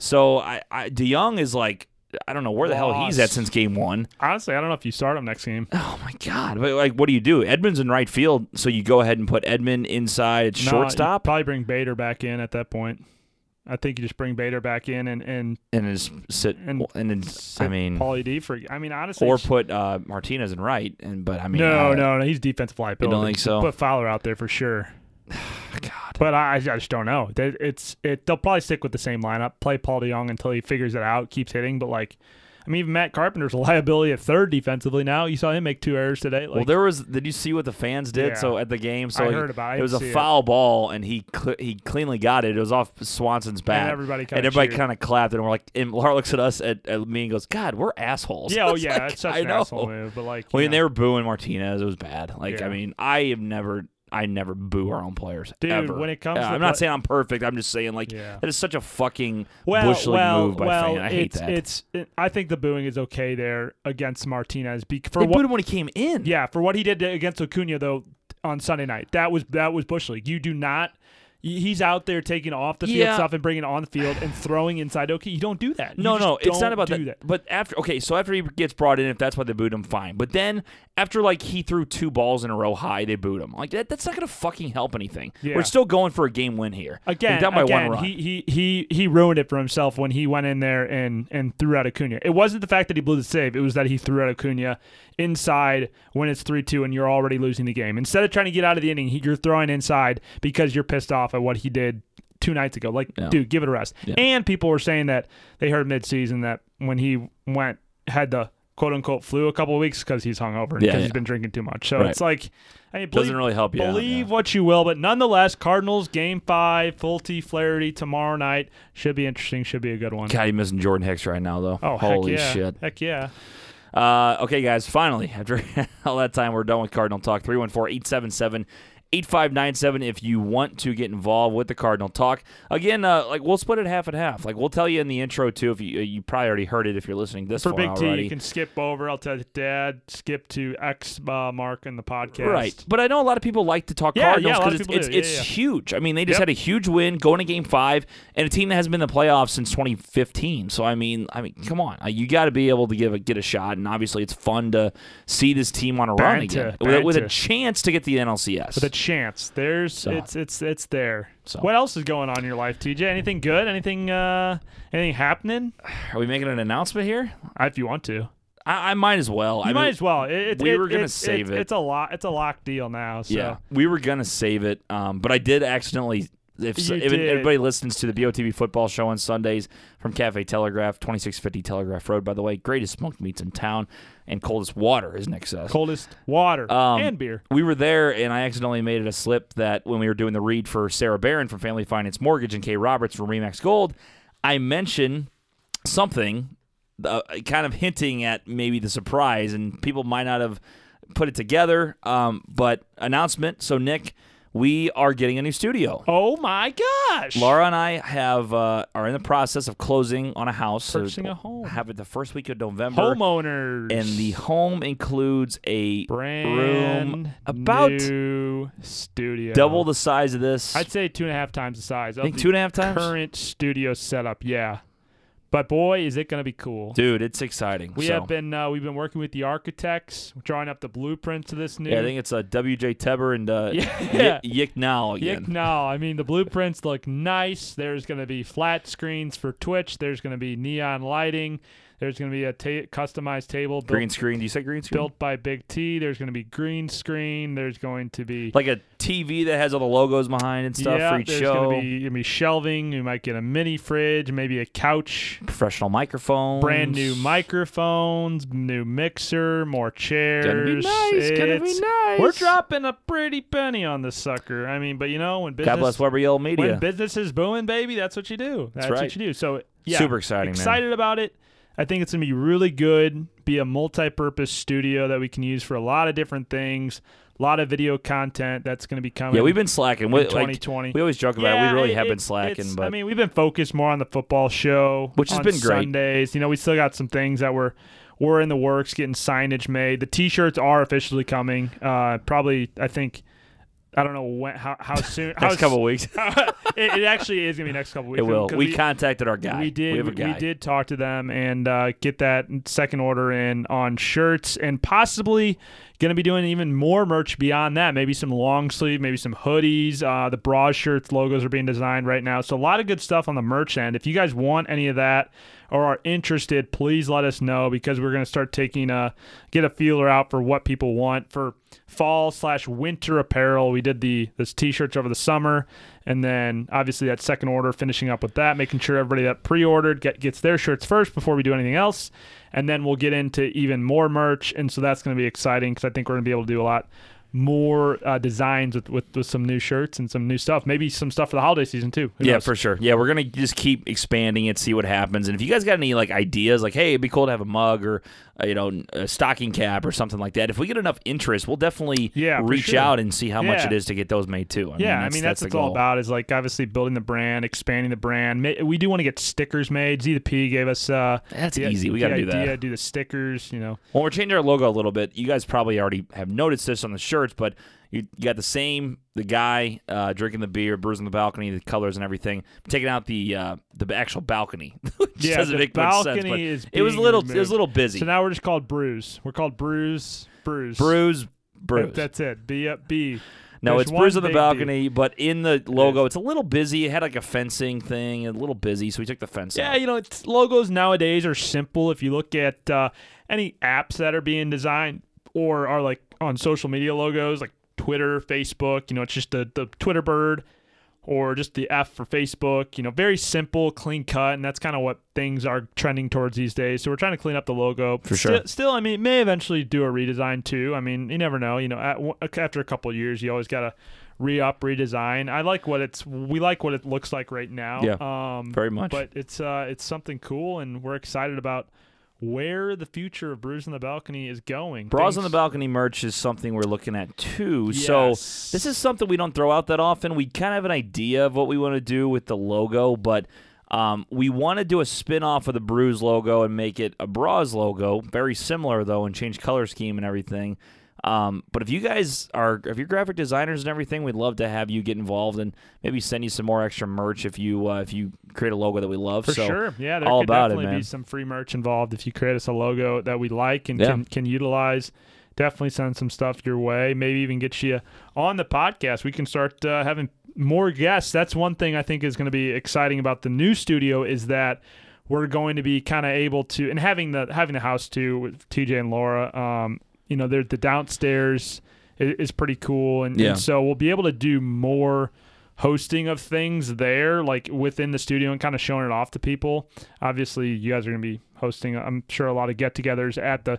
A: So I, I DeJong is like I don't know where the hell he's at since game one.
B: Honestly, I don't know if you start him next game.
A: Oh my god! But like, what do you do? Edman's in right field, so you go ahead and put Edman inside
B: No,
A: shortstop,
B: Probably bring Bader back in at that point. I think you just bring Bader back in and and
A: and just sit
B: and
A: and then I mean,
B: Paulie D for. I mean, honestly,
A: or put uh, Martinez in right. And but I mean,
B: no,
A: uh,
B: no, no. He's defensive liability.
A: think so?
B: Put Fowler out there for sure.
A: God.
B: But I, I just don't know. They- It's it. They'll probably stick with the same lineup. Play Paul DeJong until he figures it out, keeps hitting. But like, I mean, even Matt Carpenter's a liability at third defensively now. You saw him make two errors today. Like,
A: well, there was. Did you see what the fans did?
B: Yeah.
A: So at the game, so
B: I
A: he-
B: heard about it.
A: It was a
B: didn't it.
A: foul ball, and he cl- he cleanly got it. It was off Swanson's bat,
B: everybody kinda
A: and everybody kind of clapped, and we're like, and Laura looks at us at, at me and goes, "God, we're assholes."
B: yeah, oh yeah,
A: like,
B: that's such
A: I
B: an
A: know.
B: asshole move. But like,
A: Well,
B: you
A: and they were booing Martinez. It was bad. Like, I mean, I have never, I never boo our own players.
B: Dude,
A: ever.
B: when it comes
A: Uh,
B: to
A: I'm not saying I'm perfect. I'm just saying like
B: Yeah.
A: that is such a fucking
B: well,
A: bush league
B: well,
A: move by
B: well,
A: fan. I hate
B: it's,
A: that.
B: It's. It, I think the booing is okay there against Martinez. Be, for
A: they
B: what
A: booed him when he came in.
B: Yeah, for what he did against Acuna though on Sunday night, that was that was bush league. You do not. He's out there taking off the field
A: Yeah.
B: stuff and bringing it on the field and throwing inside. Okay, you don't do that. You
A: No, no, it's not about
B: do
A: that. But after, okay, so after he gets brought in, if that's why they booed him, fine. But then after like he threw two balls in a row high, they booed him. Like that, that's not gonna fucking help anything.
B: Yeah.
A: We're still going for a game win here.
B: Again,
A: down by
B: again,
A: one run.
B: he, he he he ruined it for himself when he went in there and and threw out Acuna. It wasn't the fact that he blew the save; it was that he threw out Acuna inside when it's three two and you're already losing the game. Instead of trying to get out of the inning, you're throwing inside because you're pissed off at what he did two nights ago. Like,
A: Yeah.
B: dude, give it a rest.
A: Yeah.
B: And people were saying that they heard midseason that when he went had the quote unquote flu a couple of weeks because he's hungover because
A: yeah.
B: he's been drinking too much. So
A: Right.
B: it's like. I mean,
A: Doesn't really help you out,
B: Believe
A: yeah.
B: what you will, but nonetheless, Cardinals game five, Folty Flaherty tomorrow night should be interesting. Should be a good one.
A: God, you missing Jordan Hicks right now though.
B: Oh,
A: holy
B: heck
A: shit!
B: Heck yeah.
A: Uh, okay, guys, finally, after all that time, we're done with Cardinal Talk. 314 877 8597 if you want to get involved with the Cardinal Talk. Again, uh, like we'll split it half and half. Like we'll tell you in the intro too if you you probably already heard it if you're listening this
B: For Big T,
A: already.
B: you can skip over. I'll tell Dad, skip to X uh, mark in the podcast.
A: Right, but I know a lot of people like to talk
B: Yeah,
A: Cardinals
B: yeah, lot
A: it's, it's.
B: Yeah,
A: it's
B: yeah.
A: huge. I mean, they just
B: Yep.
A: had a huge win going to Game Five, and a team that hasn't been in the playoffs since 2015. So I mean, I mean, come on, Uh, you got to be able to give a, get a shot, and obviously it's fun to see this team on a run
B: Banta,
A: again with, a- with a chance to get the NLCS.
B: Chance. There's
A: So.
B: it's it's it's there.
A: So.
B: What else is going on in your life, TJ? Anything good? Anything uh anything happening?
A: Are we making an announcement here?
B: If you want to.
A: I, I might as well.
B: You
A: I
B: might
A: mean,
B: as well. It, it,
A: we
B: it-
A: were gonna
B: it's-
A: save it.
B: It's a lot. It's a lock deal now. So.
A: Yeah, we were gonna save it, um, but I did accidentally. If,
B: You
A: if everybody listens to the BOTB football show on Sundays from Cafe Telegraph, 2650 Telegraph Road, by the way, greatest smoked meats in town and coldest water, is Nick says.
B: Coldest water
A: Um,
B: and beer.
A: We were there, and I accidentally made it a slip that when we were doing the read for Sarah Barron from Family Finance Mortgage and Kay Roberts from Remax Gold, I mentioned something uh, kind of hinting at maybe the surprise, and people might not have put it together. Um, but announcement. So, Nick, we are getting a new studio.
B: Oh my gosh.
A: Laura and I have uh, are in the process of closing on a house.
B: Purchasing a home.
A: Have it the first week of November.
B: Homeowners.
A: and the home includes a
B: brand
A: room about
B: new studio.
A: double the size of this.
B: I'd say two and a half times the size.
A: I think two and a half times.
B: Current studio setup, yeah. But boy, is it going to be cool.
A: Dude, it's exciting.
B: we
A: So,
B: have been uh, we've been working with the architects, drawing up the blueprints of this new.
A: Yeah, I think it's uh, W.J. Tebber and uh,
B: Yeah.
A: Yick, Yick now again.
B: Yick, no, I mean the blueprints look nice. There's going to be flat screens for Twitch. There's going to be neon lighting. There's going to be a ta- customized table built,
A: Green screen. Do you say green screen?
B: built by Big T. There's going to be green screen. There's going to be
A: Like a TV that has all the logos behind and stuff
B: yeah,
A: for each
B: there's
A: show.
B: gonna be, gonna be shelving. You might get a mini fridge, maybe a couch,
A: Professional microphones.
B: brand new microphones, new mixer, more chairs.
A: Gonna be nice. Gonna be nice.
B: We're dropping a pretty penny on this sucker. I mean, but you know when business
A: God bless Weber
B: Yale
A: Media.
B: when business is booming, baby, that's what you do. That's,
A: right.
B: what you do. So yeah,
A: Super exciting, man.
B: Excited about it. I think it's gonna be really good. Be a multi-purpose studio that we can use for a lot of different things. A lot of video content that's gonna be coming.
A: yeah, we've been slacking. We,
B: in
A: like,
B: 2020.
A: we always joke about it. We really
B: it-
A: have been slacking, but
B: I mean, we've been focused more on the football show,
A: Which has been great.
B: Sundays, you know, we still got some things that were were in the works, getting signage made. The T-shirts are officially coming. Uh, probably, I think I don't know when how how soon. how
A: Next couple weeks.
B: it, it actually is gonna be next couple weeks.
A: It will.
B: 'cause
A: We, contacted our guy.
B: we did.
A: We
B: We,
A: have a guy.
B: did talk to them and uh, get that second order in on shirts and possibly going to be doing even more merch beyond that. Maybe some long sleeve, maybe some hoodies. Uh, the bra shirts logos are being designed right now, so a lot of good stuff on the merch end. If you guys want any of that or are interested, please let us know because we're going to start taking a get a feeler out for what people want. For fall slash winter apparel. We did the this t-shirts over the summer, and then obviously that second order, finishing up with that, making sure everybody that pre-ordered get, gets their shirts first before we do anything else, and then we'll get into even more merch, and so that's going to be exciting because I think we're going to be able to do a lot more uh, designs with, with with some new shirts and some new stuff, maybe some stuff for the holiday season too. Who
A: Yeah,
B: knows?
A: for sure. Yeah, we're gonna just keep expanding it, see what happens. And if you guys got any like ideas, like hey, it'd be cool to have a mug or uh, you know a stocking cap or something like that. If we get enough interest, we'll definitely
B: Yeah,
A: reach
B: sure.
A: out and see how much it is to get those made too. I
B: yeah,
A: mean,
B: I mean that's,
A: the
B: what it's all about. Is like obviously building the brand, expanding the brand. We do want to get stickers made. Z the P gave us. Uh,
A: That's
B: the-
A: easy. We got to do that.
B: Do the stickers. You know.
A: Well, we're changing our logo a little bit. You guys probably already have noticed this on the shirts, but you, you got the same the guy uh, drinking the beer, Brews on the balcony, the colors and everything. Taking out the uh, the actual balcony,
B: Yeah, the
A: sense.
B: balcony
A: But
B: is
A: it was a little it was a little busy.
B: So now we're just called Brews. We're called Brews. Brews.
A: bruise, bruise.
B: that's it. B up B.
A: No,
B: There's
A: it's Brews on the balcony, but in the logo, it's a little busy. It had like a fencing thing, a little busy, so we took the fence
B: Yeah,
A: out.
B: you know, it's, logos nowadays are simple. If you look at uh, any apps that are being designed or are like on social media logos, like Twitter, Facebook, you know, it's just the, the Twitter bird or just the F for Facebook, you know, very simple, clean cut. And that's kind of what things are trending towards these days. So we're trying to clean up the logo.
A: For
B: still,
A: sure.
B: Still, I mean, may eventually do a redesign too. I mean, you never know. You know, at, after a couple of years, you always got to re up, redesign. I like what it's, we like what it looks like right now.
A: Yeah,
B: Um,
A: very much.
B: but it's uh it's something cool and we're excited about where the future of Brews on the Balcony is going.
A: Bras on the balcony merch is something we're looking at too. So this is something we don't throw out that often. We kind of have an idea of what we want to do with the logo, but um, we want to do a spin off of the Brews logo and make it a Bras logo, very similar though, and change color scheme and everything. Um, but if you guys are, if you're graphic designers and everything, we'd love to have you get involved and maybe send you some more extra merch if you uh, if you create a logo that we love.
B: For
A: so
B: sure. Yeah, there
A: all
B: could
A: about it,
B: definitely
A: man.
B: be some free merch involved if you create us a logo that we like and
A: Yeah.
B: can, can utilize. Definitely send some stuff your way. Maybe even get you on the podcast. We can start uh, having more guests. That's one thing I think is going to be exciting about the new studio is that we're going to be kind of able to and having the having the house too with TJ and Laura. Um, you know, the downstairs is, is pretty cool, and,
A: Yeah.
B: and so we'll be able to do more hosting of things there, like within the studio, and kind of showing it off to people. Obviously, you guys are going to be hosting, I'm sure, a lot of get-togethers at the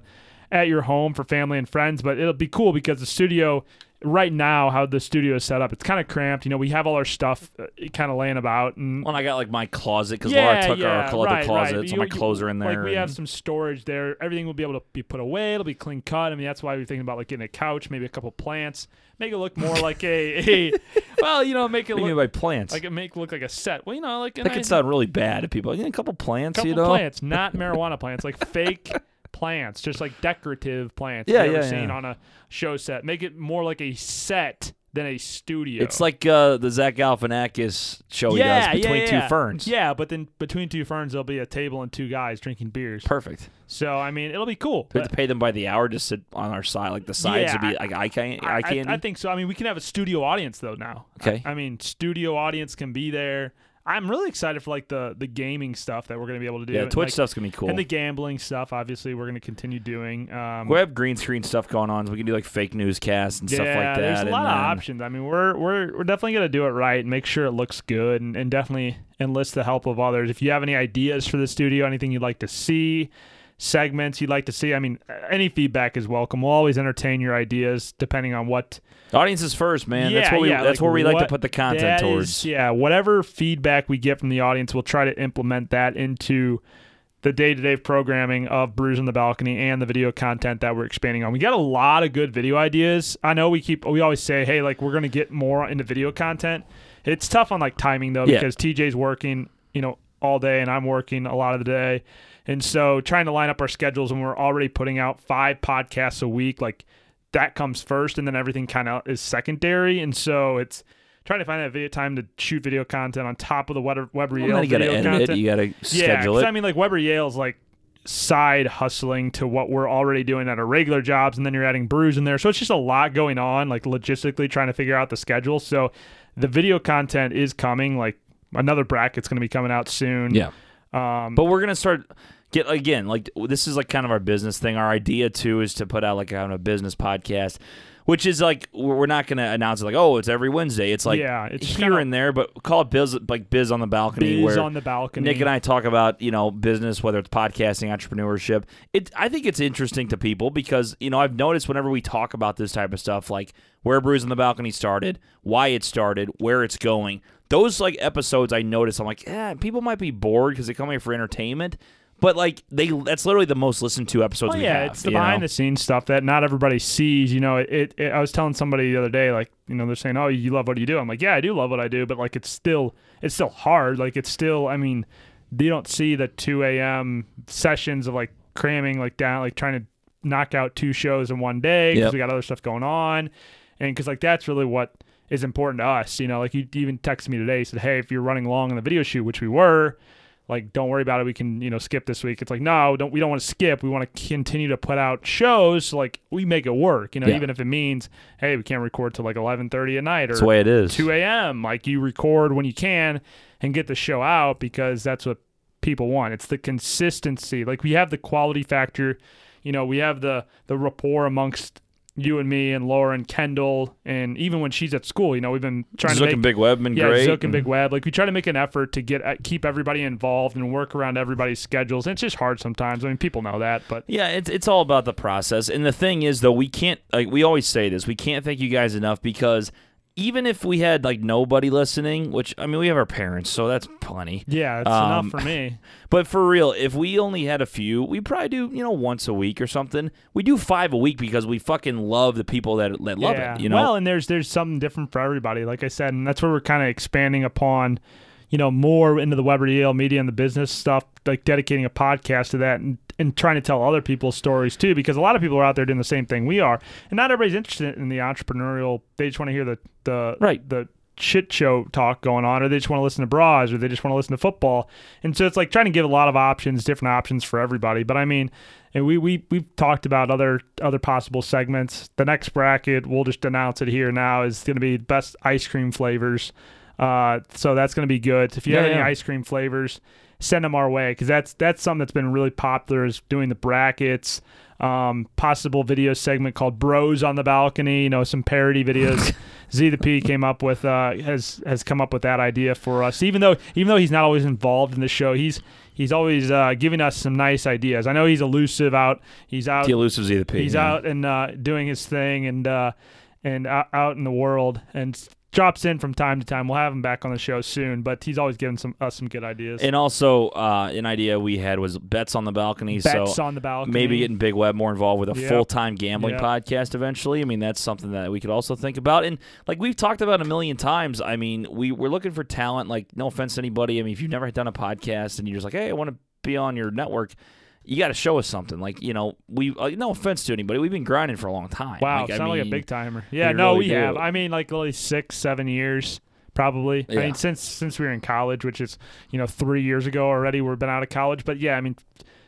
B: at your home for family and friends. But it'll be cool because the studio right now, how the studio is set up, it's kind of cramped. You know, we have all our stuff uh, kind of laying about, and
A: Well, I got like my closet because Laura took our
B: right,
A: other closet,
B: right.
A: so
B: You-
A: my clothes are in there.
B: Like we have some storage there. Everything will be able to be put away. It'll be clean cut. I mean, that's why we're thinking about like getting a couch, maybe a couple plants, make it look more like a, a well, you know, make it
A: What
B: look
A: mean by plants?
B: like it make look like a set. Well, you know, like
A: that could sound really bad to people. You know, a couple plants,
B: couple
A: you know.
B: plants, not marijuana plants, like fake plants, just like decorative plants.
A: Yeah,
B: you've ever
A: yeah,
B: seen
A: yeah.
B: on a show set. Make it more like a set than a studio.
A: It's like uh, the Zach Galifianakis show
B: yeah,
A: he does between
B: yeah,
A: two ferns.
B: Yeah, but then between two ferns, there'll be a table and two guys drinking beers.
A: Perfect.
B: So I mean, it'll be cool.
A: We have to pay them by the hour to sit on our side. Like the sides
B: Yeah,
A: would be
B: I-
A: like I can't.
B: I,
A: eye
B: I- I think so. I mean, we can have a studio audience though now.
A: Okay.
B: I, I mean, studio audience can be there. I'm really excited for like the the gaming stuff that we're gonna be able to do.
A: yeah,
B: and,
A: Twitch
B: like,
A: stuff's gonna be cool.
B: and the gambling stuff. Obviously, we're gonna continue doing. Um,
A: we have green screen stuff going on. So we can do like fake newscasts and
B: yeah,
A: stuff like that.
B: there's a
A: and
B: lot of
A: then-
B: options. I mean, we're we're we're definitely gonna do it right and make sure it looks good, and, and definitely enlist the help of others. If you have any ideas for the studio, anything you'd like to see, segments you'd like to see, I mean, any feedback is welcome. We'll always entertain your ideas, depending on what
A: Audience is first, man.
B: Yeah,
A: that's what we.
B: yeah,
A: that's
B: like
A: where we like to put the content towards.
B: is- yeah, whatever feedback we get from the audience, we'll try to implement that into the day-to-day programming of Brews on the Balcony and the video content that we're expanding on. We got a lot of good video ideas. I know we keep we always say, "Hey, like we're going to get more into video content." It's tough on like timing though
A: Yeah.
B: because TJ's working, you know, all day and I'm working a lot of the day. And so trying to line up our schedules when we're already putting out 5 podcasts a week like that comes first, and then everything kind of is secondary. And so it's trying to find that video time to shoot video content on top of the Weber, Weber
A: Well,
B: Yale
A: you got to
B: video content.
A: it. You got to
B: Yeah,
A: schedule
B: 'cause
A: it.
B: I mean, like Weber Yale's like side hustling to what we're already doing at our regular jobs, and then you're adding brews in there. So it's just a lot going on, like logistically trying to figure out the schedule. So the video content is coming. Like another bracket's going to be coming out soon.
A: yeah.
B: Um,
A: But we're gonna start get again like this is like kind of our business thing. Our idea too is to put out like kind of a business podcast, which is like we're not gonna announce it like oh it's every Wednesday. It's like
B: Yeah, it's
A: here and there, but call it biz like biz on the balcony.
B: biz
A: where
B: on the balcony.
A: Nick and I talk about you know business, whether it's podcasting, entrepreneurship. It I think it's interesting to people because you know I've noticed whenever we talk about this type of stuff, like where Brews on the Balcony started, why it started, where it's going. Those like episodes I notice, I'm like, yeah, people might be bored because they come here for entertainment, but like they that's literally the most listened to episodes
B: Oh,
A: we
B: yeah,
A: have.
B: it's the
A: you know?
B: behind the scenes stuff that not everybody sees. You know, it, it. I was telling somebody the other day, like, you know, they're saying, "Oh, you love what you do." I'm like, "Yeah, I do love what I do," but like, it's still, it's still hard. Like, it's still. I mean, you don't see the 2 a.m. sessions of like cramming, like down, like trying to knock out two shows in one day because
A: Yep.
B: we got other stuff going on, and because like that's really what is important to us. You know, like you even texted me today, said, "Hey, if you're running long on the video shoot, which we were." Like don't worry about it we can you know skip this week it's like no don't we don't want to skip we want to continue to put out shows so, like we make it work you know
A: Yeah.
B: even if it means hey we can't record till like 11:30 at night or
A: That's the way it is.
B: 2 a.m. Like you record when you can and get the show out because that's what people want. It's the consistency. Like we have the quality factor. You know, we have the the rapport amongst you and me and Lauren Kendall and even when she's at school, you know, we've been trying
A: Zook
B: to
A: and
B: make
A: Big Web been
B: yeah,
A: great.
B: Zook and Big Web. Like we try to make an effort to get uh, keep everybody involved and work around everybody's schedules. And it's just hard sometimes. I mean, people know that, but
A: Yeah, it's it's all about the process. And the thing is though, we can't like we always say this, we can't thank you guys enough because even if we had like nobody listening, which I mean we have our parents, so that's plenty.
B: yeah, it's
A: Um,
B: enough for me.
A: But for real, if we only had a few, we probably do, you know, once a week or something. We do five a week because we fucking love the people that that love
B: yeah.
A: it. You know,
B: Well, and there's there's something different for everybody, like I said, and that's where we're kind of expanding upon, you know, more into the Weber Yale media and the business stuff, like dedicating a podcast to that and, and trying to tell other people's stories too, because a lot of people are out there doing the same thing we are, and not everybody's interested in the entrepreneurial. They just want to hear the the
A: Right.
B: the shit show talk going on, or they just want to listen to bras, or they just want to listen to football. And so it's like trying to give a lot of options, different options for everybody. But I mean, and we we we've talked about other other possible segments. The next bracket, we'll just announce it here now, is going to be best ice cream flavors. Uh, so that's going to be good. If you have any
A: yeah.
B: ice cream flavors, send them our way because that's that's something that's been really popular is doing the brackets. Um, possible video segment called Bros on the Balcony. You know, some parody videos. Z the P came up with uh, has has come up with that idea for us. Even though even though he's not always involved in the show, he's he's always uh, giving us some nice ideas. I know he's elusive out. He's out.
A: the elusive Z the P.
B: He's
A: yeah.
B: out and uh, doing his thing and uh, and out, out in the world and drops in from time to time. We'll have him back on the show soon, but he's always giving some us some good ideas.
A: And also, uh, an idea we had was bets on the balcony.
B: Bets
A: so
B: on the balcony.
A: maybe getting Big Web more involved with a
B: Yep.
A: full time gambling
B: Yep.
A: podcast eventually. I mean, that's something that we could also think about. And like we've talked about a million times, I mean, we we're looking for talent. Like, no offense to anybody. I mean, if you've never done a podcast and you're just like, hey, I want to be on your network. You got to show us something. Like, you know, we uh, no offense to anybody, we've been grinding for a long time.
B: Wow,
A: like, I
B: sound like a big timer. Yeah,
A: we
B: no,
A: really
B: we
A: do.
B: have. I mean, like really six, seven years, probably. I mean, since since we were in college, which is you know three years ago already. We've been out of college, but yeah, I mean,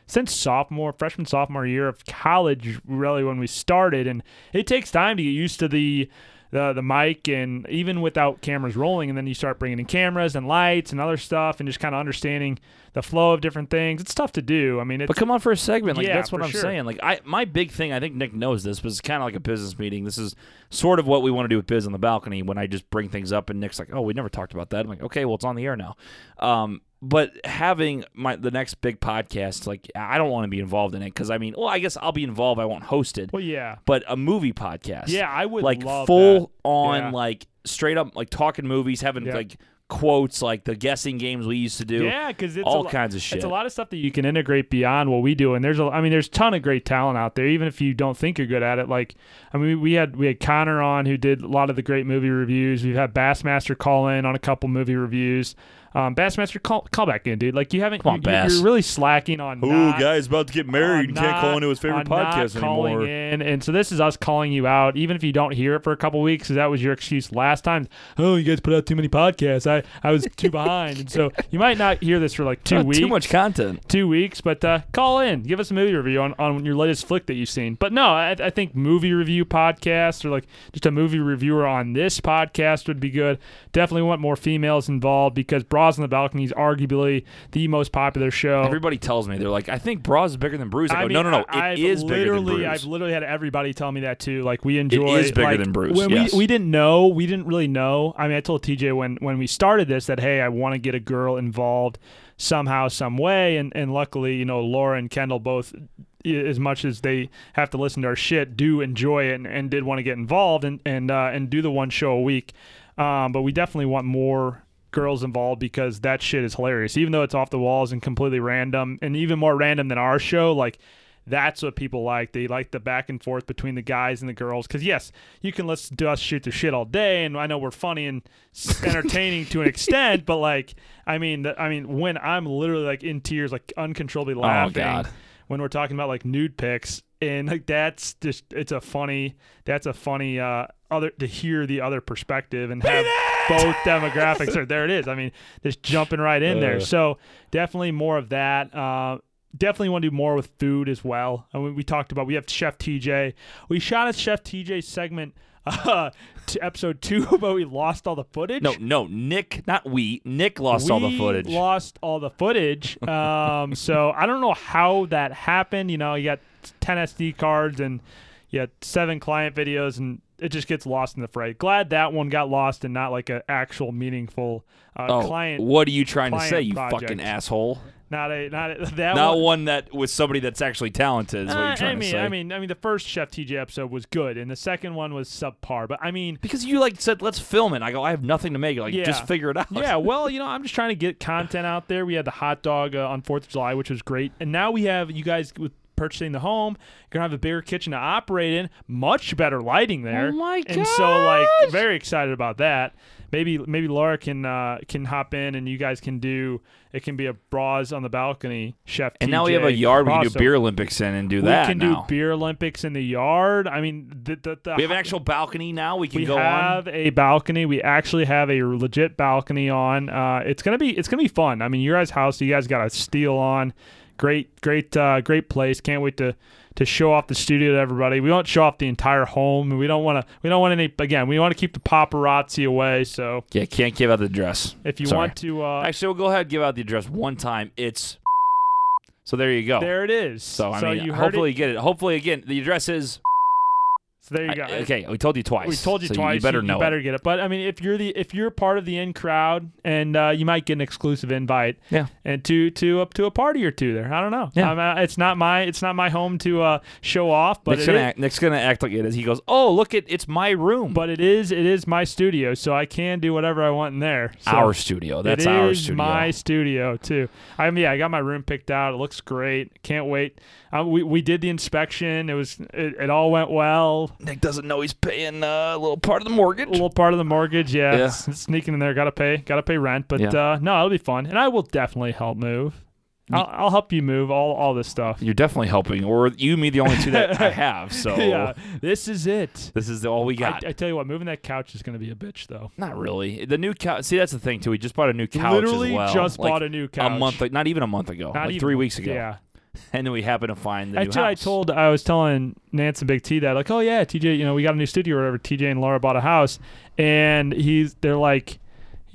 B: since sophomore, freshman, sophomore year of college, really when we started, and it takes time to get used to the. The, the mic and even without cameras rolling and then you start bringing in cameras and lights and other stuff and just kind of understanding the flow of different things it's tough to do i mean it's
A: But come on for a segment. Like
B: Yeah,
A: that's what I'm
B: sure.
A: saying. Like I my big thing, I think Nick knows this, but it's kind of like a business meeting. This is sort of what we want to do with Biz on the balcony when I just bring things up and Nick's like, "Oh, we never talked about that." I'm like, "Okay, well, it's on the air now." Um, but having my the next big podcast, like I don't want to be involved in it because I mean, well, I guess I'll be involved. I won't host it,
B: well yeah
A: but a movie podcast,
B: yeah i would
A: like full
B: that.
A: on,
B: Yeah.
A: like straight up, like talking movies, having
B: Yeah.
A: like quotes, like the guessing games we used to do.
B: Yeah, because it's
A: all
B: a lo-
A: kinds of shit.
B: It's a lot of stuff that you can integrate beyond what we do, and there's a, I mean, there's a ton of great talent out there. Even if you don't think you're good at it, like, I mean, we had we had Connor on who did a lot of the great movie reviews. We've had Bassmaster call in on a couple movie reviews. Um, Bassmaster, call call back in, dude. Like you haven't.
A: Come on,
B: you,
A: Bass.
B: You're really slacking on. not,
A: guy's about to get
B: married. and can't call into his on not calling in. And so this is us calling you out, even if you don't hear it for a couple weeks, because that was your excuse last time. Oh, you guys put out too many podcasts. I I was too behind, and so you might not hear this for like two weeks.
A: Too much content.
B: two weeks, but uh, call in, give us a movie review on, on your latest flick that you've seen. But no, I, I think movie review podcast or like just a movie reviewer on this podcast would be good. Definitely want more females involved because Bras on the Balcony is arguably the most popular show.
A: Everybody tells me they're like, I think Bras is bigger than Brews. I,
B: I
A: go,
B: mean,
A: no, no, no.
B: I-
A: It
B: I've
A: is bigger than Brews.
B: I've literally had everybody tell me that too. Like we enjoy.
A: is bigger
B: like,
A: than Brews,
B: When
A: yes.
B: we we didn't know, we didn't really know. I mean, I told TJ when when we started this that hey, I want to get a girl involved somehow, some way, and and luckily, you know, Laura and Kendall both. As much as they have to listen to our shit, do enjoy it and, and did want to get involved and and uh, and do the one show a week. Um, but we definitely want more girls involved because that shit is hilarious. Even though it's off the walls and completely random, and even more random than our show, like that's what people like. They like the back and forth between the guys and the girls. Because yes, you can listen to us shoot the shit all day, and I know we're funny and entertaining to an extent. But like, I mean, the, I mean, when I'm literally like in tears, like uncontrollably laughing
A: Oh,
B: when we're talking about like nude pics, and like that's just it's a funny that's a funny uh other to hear the other perspective and have both demographics are there it is. I mean, just jumping right in there.
A: Uh.
B: So definitely more of that. Uh, definitely want to do more with food as well. I mean, we talked about we have Chef TJ. We shot a Chef TJ segment uh, to episode two, but we lost all the footage.
A: no, no. Nick, not we. Nick lost all the
B: We
A: footage.
B: Lost all the footage. Um, so I don't know how that happened. You know, you got 10 SD cards and you had seven client videos, and it just gets lost in the fray. Glad that one got lost and not like an actual meaningful uh,
A: oh,
B: client.
A: what are you trying to say, you
B: project.
A: fucking asshole?
B: Not a not a, that
A: Not
B: one.
A: one that was somebody that's actually talented. Is what
B: Uh,
A: you're trying
B: I mean,
A: to say?
B: I mean, I mean, the first Chef TJ episode was good, and the second one was subpar. But I mean,
A: because you like said, let's film it. I go, I have nothing to make. Like,
B: Yeah.
A: just figure it out.
B: Yeah, well, you know, I'm just trying to get content out there. We had the hot dog uh, on Fourth of July, which was great, and now we have you guys with purchasing the home. You're gonna have a bigger kitchen to operate in, much better lighting there.
A: Oh my
B: And so, like, very excited about that. Maybe maybe Laura can uh, can hop in and you guys can do. It can be a bras on the balcony, chef.
A: And now we have a
B: TJ
A: yard we can do beer Olympics in and do
B: We
A: that We
B: can
A: now.
B: do beer Olympics in the yard. I mean, the, the, the
A: we have an actual balcony now. We can
B: we
A: go
B: have
A: on.
B: a balcony. We actually have a legit balcony on. Uh, it's gonna be it's gonna be fun. I mean, your guys' house, you guys got a steel on. Great, great, uh, great place. Can't wait to to show off the studio to everybody. We won't show off the entire home, we don't want to. We don't want any. Again, we want to keep the paparazzi away. So
A: Yeah, can't give out the address.
B: if you
A: Sorry.
B: want to, uh,
A: Actually, we'll go ahead and give out the address one time. It's so there you go.
B: there it is.
A: so I mean,
B: you
A: hopefully
B: it.
A: you get it. Hopefully again, the address is.
B: So there you go.
A: I- okay, we told you twice.
B: We told you
A: so
B: twice.
A: You better
B: you,
A: know.
B: better
A: it.
B: get it. But I mean, if you're the if you're part of the in crowd, and uh, you might get an exclusive invite.
A: Yeah.
B: And to to up to a party or two there. I don't know.
A: Yeah.
B: I'm, uh, it's not my it's not my home to uh, show off, but
A: Nick's gonna act, Nick's gonna act like it is. He goes, "Oh, look at it's my room,
B: but it is it is my studio, so I can do whatever I want in there. So
A: our studio. That's
B: it
A: our
B: is
A: studio."
B: my studio too. I mean, yeah, I got my room picked out. It looks great. Can't wait. Uh, we we did the inspection. It was it, it all went well.
A: Nick doesn't know he's paying uh, a little part of the mortgage.
B: a little part of the mortgage. Yeah,
A: Yeah.
B: s- sneaking in there. Got to pay. Got to pay rent. But
A: Yeah.
B: uh, no, it'll be fun, and I will definitely help move. I'll, I'll help you move all all this stuff.
A: You're definitely helping, or you, and me, the only two that I have. So
B: yeah, this is it.
A: this is all we
B: I,
A: got.
B: I tell you what, moving that couch is going to be a bitch, though.
A: Not really. The new couch. See, that's the thing too. We just bought a new couch
B: Literally
A: as well.
B: just
A: like
B: bought a new couch
A: a month, like, not even a month ago,
B: Not
A: like
B: even-
A: three weeks ago.
B: Yeah,
A: And then we happened to find the
B: actually, I told I was telling Nance and Big T that like, oh yeah, TJ, you know, we got a new studio or whatever. TJ and Laura bought a house, and he's they're like.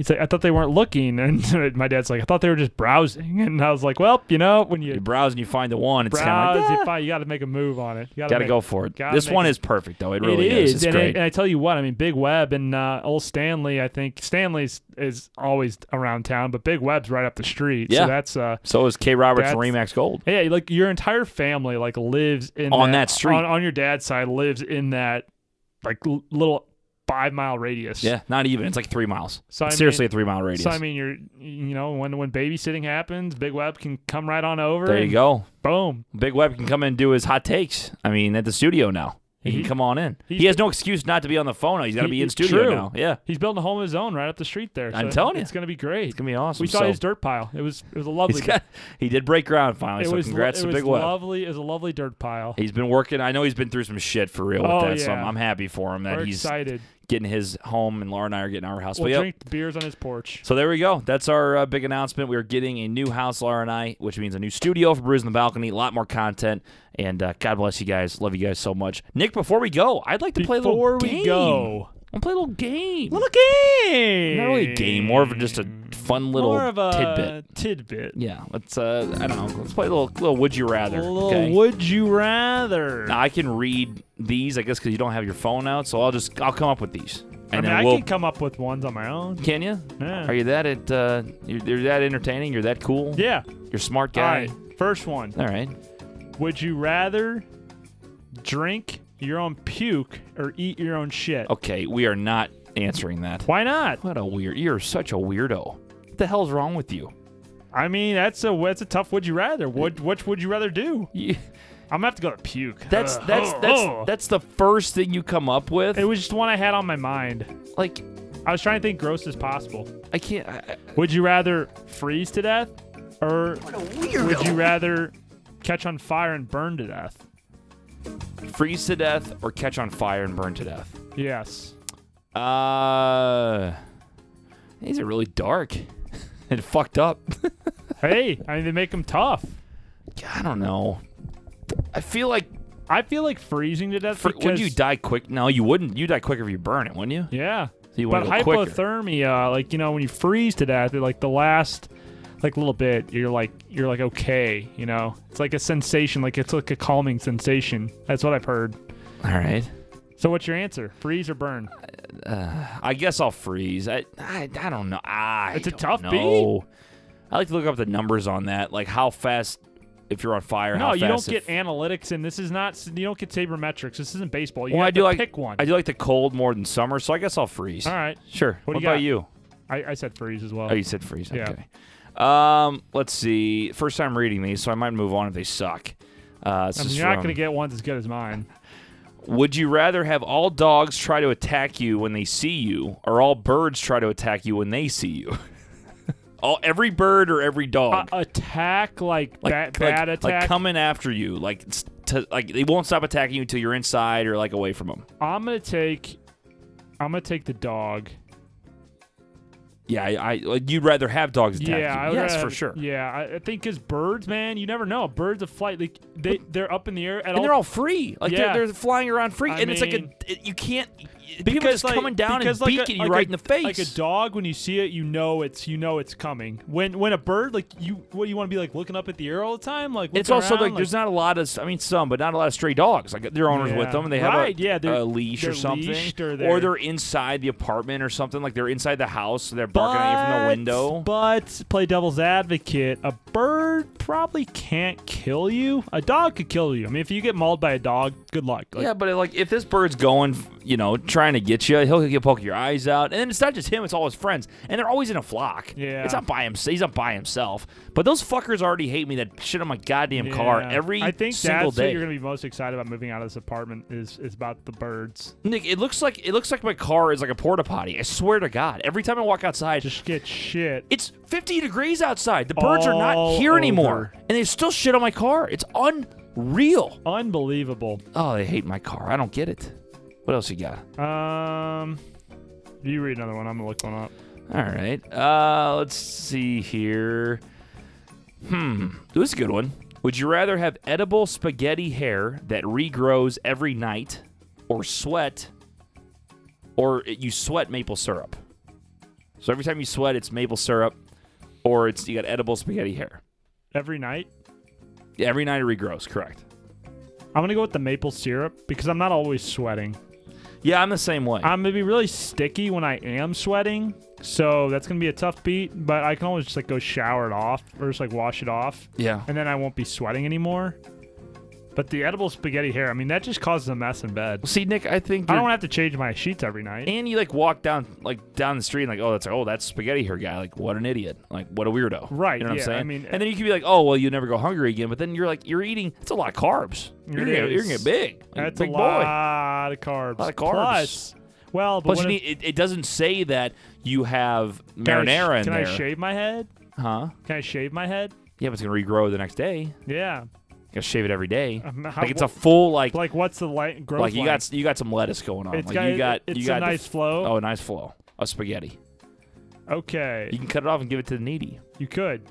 B: He's like, I thought they weren't looking, and my dad's like, I thought they were just browsing, and I was like, well, you know, when you
A: you browse and you find the one. It's kind of like,
B: you,
A: "Ah."
B: you got to make a move on it. You gotta,
A: gotta go for it. This one
B: it-
A: is perfect though. It really
B: it is,
A: It's
B: and,
A: great.
B: I, and I tell you what, I mean, Big Web and uh, old Stanley. I think Stanley's is always around town, but Big Web's right up the street.
A: Yeah.
B: So that's uh,
A: so is K. Roberts and Remax Gold.
B: yeah, like your entire family like lives in
A: On that street.
B: on, on your dad's side lives in that like little five mile radius.
A: Yeah, not even. It's like three miles.
B: So I
A: Seriously,
B: mean-
A: a three mile radius.
B: So I mean, you're you know when when babysitting happens, Big Web can come right on over.
A: there you go.
B: Boom.
A: Big Web can come in and do his hot takes. I mean, at the studio now. He,
B: He-
A: can mm-hmm. come on in. He has no excuse not to be on the phone. He's got to be in studio
B: true.
A: now. Yeah,
B: He's building a home of his own right up the street there.
A: I'm telling you.
B: it's gonna be great.
A: it's gonna be awesome.
B: we saw
A: So,
B: his dirt pile. It was it was a lovely.
A: got- he did break ground finally.
B: it
A: so
B: was
A: congrats to Big Web.
B: lovely. It was a lovely dirt pile.
A: He's been working. I know he's been through some shit for real with
B: Oh,
A: that. So I'm. I'm happy for him that
B: We're
A: he's
B: excited.
A: Getting his home, and Laura and I are getting our house.
B: We'll
A: but yep.
B: drink beers on his porch.
A: So there we go. That's our uh, big announcement. We are getting a new house, Laura and I, which means a new studio for Brews in the Balcony. A lot more content. And uh, God bless you guys. Love you guys so much. Nick, before we go, I'd like to play a little
B: Before we
A: game.
B: go,
A: I'll play a little game.
B: little game.
A: Not really a game, more of a, just a fun little
B: more of a
A: tidbit.
B: tidbit.
A: Yeah, let's. Uh, I don't know. Let's play a little, little. Would you rather?
B: A little
A: okay?
B: would you rather?
A: Now I can read these, I guess, because you don't have your phone out. So I'll just I'll come up with these, and
B: I mean,
A: then
B: I
A: we'll.
B: can come up with ones on my own.
A: Can you?
B: Yeah.
A: Are you that at? Uh, you're, you're that entertaining? You're that cool?
B: Yeah.
A: You're a smart guy.
B: right. First one.
A: All right.
B: Would you rather drink your own puke or eat your own shit?
A: Okay, we are not answering that.
B: Why not?
A: What a weird. You're such a weirdo. What the hell's wrong with you?
B: I mean, that's a that's a tough. Would you rather? What which would you rather do?
A: You-
B: I'm gonna have to go to puke.
A: that's
B: Ugh.
A: that's
B: Oh,
A: that's
B: oh.
A: that's the first thing you come up with.
B: It was just one I had on my mind.
A: like
B: I was trying to think gross as possible.
A: I can't. I, I-
B: Would you rather freeze to death, or would you rather catch on fire and burn to death?
A: freeze to death or catch on fire and burn to death.
B: Yes.
A: Uh, these are really dark and fucked up.
B: Hey, I mean they make them tough.
A: I don't know. I feel like
B: I feel like freezing to death.
A: for,
B: because,
A: would you die quick? No, you wouldn't. You die quicker if you burn it, wouldn't you?
B: Yeah.
A: So you
B: But hypothermia, like you know, when you freeze to death, like the last, like little bit, you're like you're like okay, you know, it's like a sensation, like it's like a calming sensation. That's what I've heard.
A: All right.
B: So what's your answer? Freeze or burn?
A: I guess I'll freeze. I I, I don't know. I
B: It's a tough
A: know. I like to look up the numbers on that, like how fast if you're on fire.
B: No, you don't get analytics, and this is not. You don't get sabermetrics. This isn't baseball. You
A: well,
B: have
A: I do
B: to
A: like
B: pick one.
A: I do like the cold more than summer, so I guess I'll freeze.
B: All right,
A: Sure.
B: What
A: What,
B: you
A: about
B: got?
A: you?
B: I, I said freeze as well.
A: Oh, you said freeze.
B: Yeah.
A: Okay. Um, let's see. First time reading these, so I might move on if they suck. Uh,
B: I mean, you're not gonna get ones as good as mine.
A: Would you rather have all dogs try to attack you when they see you, or all birds try to attack you when they see you? all every bird or every dog,
B: Uh, attack like,
A: like, like-
B: bad attack, like
A: coming after you, like to, like they won't stop attacking you until you're inside or like away from them.
B: I'm gonna take. I'm gonna take the dog.
A: Yeah, I, I like, you'd rather have dogs attack
B: Yeah, I
A: you.
B: would
A: Yes,
B: rather-
A: for sure.
B: Yeah, I, I think because birds, man, you never know. Birds of flight, like they they're up in the air at
A: And
B: all.
A: they're all free, like
B: Yeah.
A: they're, they're flying around free,
B: I
A: and it's like a it, you can't. People just
B: like,
A: coming down and
B: because like a-
A: beaking you
B: like
A: right
B: a-
A: in the face.
B: Like a dog, when you see it, you know it's you know it's coming. When when a bird, like you, what do you want to be like looking up at the air all the time, like
A: It's also
B: around,
A: like there's not a lot of, I mean, some, but not a lot of stray dogs. Like their owners with them, and they have
B: Right,
A: a,
B: yeah,
A: a leash or something,
B: or they're-
A: they're inside the apartment or something. Like they're inside the house, so they're barking at you from the window.
B: But play devil's advocate. A bird probably can't kill you. A dog could kill you. I mean, if you get mauled by a dog, good luck. Like,
A: yeah, but like if this bird's going, you know, trying to get you, he'll he'll poke your eyes out, and then it's not just him; it's all his friends, and they're always in a flock.
B: Yeah.
A: it's not by himself. He's not by himself. But those fuckers already hate me that shit on my goddamn car
B: Yeah.
A: every
B: I think
A: single
B: that's
A: day.
B: what you're gonna be most excited about moving out of this apartment is is about the birds.
A: Nick, it looks like it looks like my car is like a porta potty. I swear to God, every time I walk outside,
B: Just get shit.
A: It's 50 degrees outside. The birds are not
B: All
A: here anymore. And they still shit on my car. It's unreal.
B: Unbelievable.
A: Oh, they hate my car. I don't get it. What else you got?
B: Um, you read another one. I'm gonna look one up.
A: All right. Uh, let's see here. Hmm. This is a good one. Would you rather have edible spaghetti hair that regrows every night or sweat or you sweat maple syrup? So every time you sweat, it's maple syrup or it's you got edible spaghetti hair.
B: Every night,
A: Yeah, every night it regrows, correct.
B: I'm gonna go with the maple syrup because I'm not always sweating.
A: Yeah, I'm the same way.
B: I'm gonna be really sticky when I am sweating, so that's gonna be a tough beat. But I can always just like go shower it off or just like wash it off,
A: yeah.
B: and then I won't be sweating anymore. But the edible spaghetti hair, I mean, that just causes a mess in bed.
A: See, Nick, I think
B: I
A: you're-
B: don't have to change my sheets every night.
A: and you like walk down like down the street and like oh that's oh that's spaghetti hair guy like what an idiot like what a weirdo
B: Right,
A: you know what
B: yeah,
A: I'm saying
B: I mean-
A: and then uh, you can be like oh well you never go hungry again but then you're like you're eating it's a lot of carbs you're,
B: It
A: gonna, get- you're gonna get big Like,
B: That's
A: big
B: a
A: boy
B: lot of carbs.
A: A lot of carbs.
B: Plus, well, but
A: plus you
B: what
A: need, it, it doesn't say that you have
B: can I sh-
A: marinara in
B: Can
A: there
B: I shave my head?
A: huh
B: Can I shave my head?
A: yeah but it's gonna regrow the next day
B: Yeah.
A: Gotta shave it every day
B: Um, how-
A: like it's a full like
B: Like, what's the light growth?
A: like you got you got some lettuce going on
B: It's
A: like
B: got-
A: you got
B: it's
A: you
B: a
A: got the
B: nice
A: f-
B: flow.
A: oh a nice flow of spaghetti
B: Okay,
A: you can cut it off and give it to the needy
B: you could.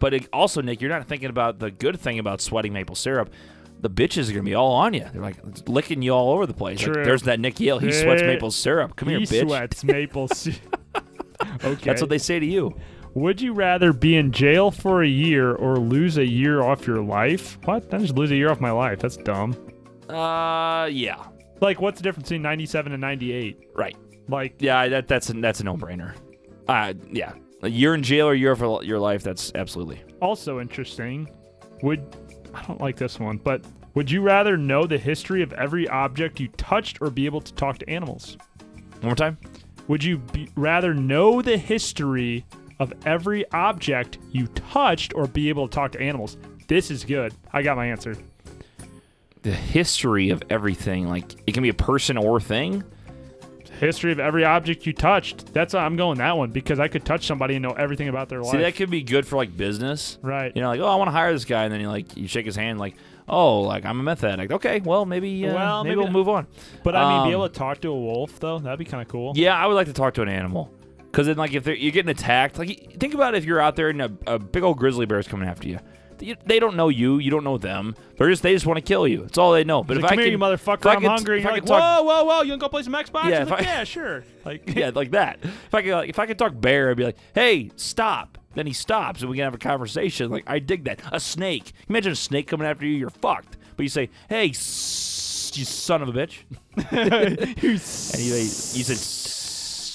A: But it, also, Nick, you're not thinking about the good thing about sweating maple syrup. The bitches are gonna be all on you. They're like licking you all over the place. Like, there's that Nick Yale. He sweats maple syrup. Come here, bitch.
B: he sweats maple syrup. okay.
A: That's what they say to you.
B: Would you rather be in jail for a year or lose a year off your life? What? I just lose a year off my life. That's dumb.
A: Uh, yeah,
B: Like, what's the difference between 97 and 98?
A: right.
B: Like,
A: Yeah, that that's a, that's a no brainer. Uh, yeah, a year in jail or a year for your life. That's absolutely.
B: also interesting. Would I don't like this one, but would you rather know the history of every object you touched or be able to talk to animals?
A: One more time.
B: Would you be, rather know the history of every object you touched or be able to talk to animals? This is good. I got my answer.
A: The history of everything, like it can be a person or thing.
B: History of every object you touched. That's I'm going that one because I could touch somebody and know everything about their life.
A: See, that could be good for like business.
B: right.
A: You know, like oh, I want to hire this guy, and then you like you shake his hand, like oh, like I'm a meth addict. Okay, well maybe uh,
B: Well,
A: maybe,
B: maybe
A: we'll
B: not.
A: move on.
B: but I mean, be
A: um,
B: able to talk to a wolf though, that'd be kind of cool.
A: Yeah, I would like to talk to an animal. Because then, like, if they're, you're getting attacked, like, think about if you're out there and a, a big old grizzly bear is coming after you. You- They don't know you. You don't know them. They're just they just want to kill you. It's all they know. But if
B: come
A: I
B: here,
A: can,
B: you motherfucker!
A: if I
B: I'm hungry.
A: if I
B: you're like,
A: talk-
B: whoa, whoa, whoa! You wanna go play some Xbox?
A: Yeah,
B: He's
A: if
B: like,
A: I-
B: yeah, sure. Like,
A: yeah, like that. If I could, like, if I could talk bear, I'd be like, "Hey, stop!" Then he stops, and we can have a conversation. Like, I dig that. A snake. Imagine a snake coming after you. You're fucked. But you say, "Hey, s- you son of a bitch," and you, you said,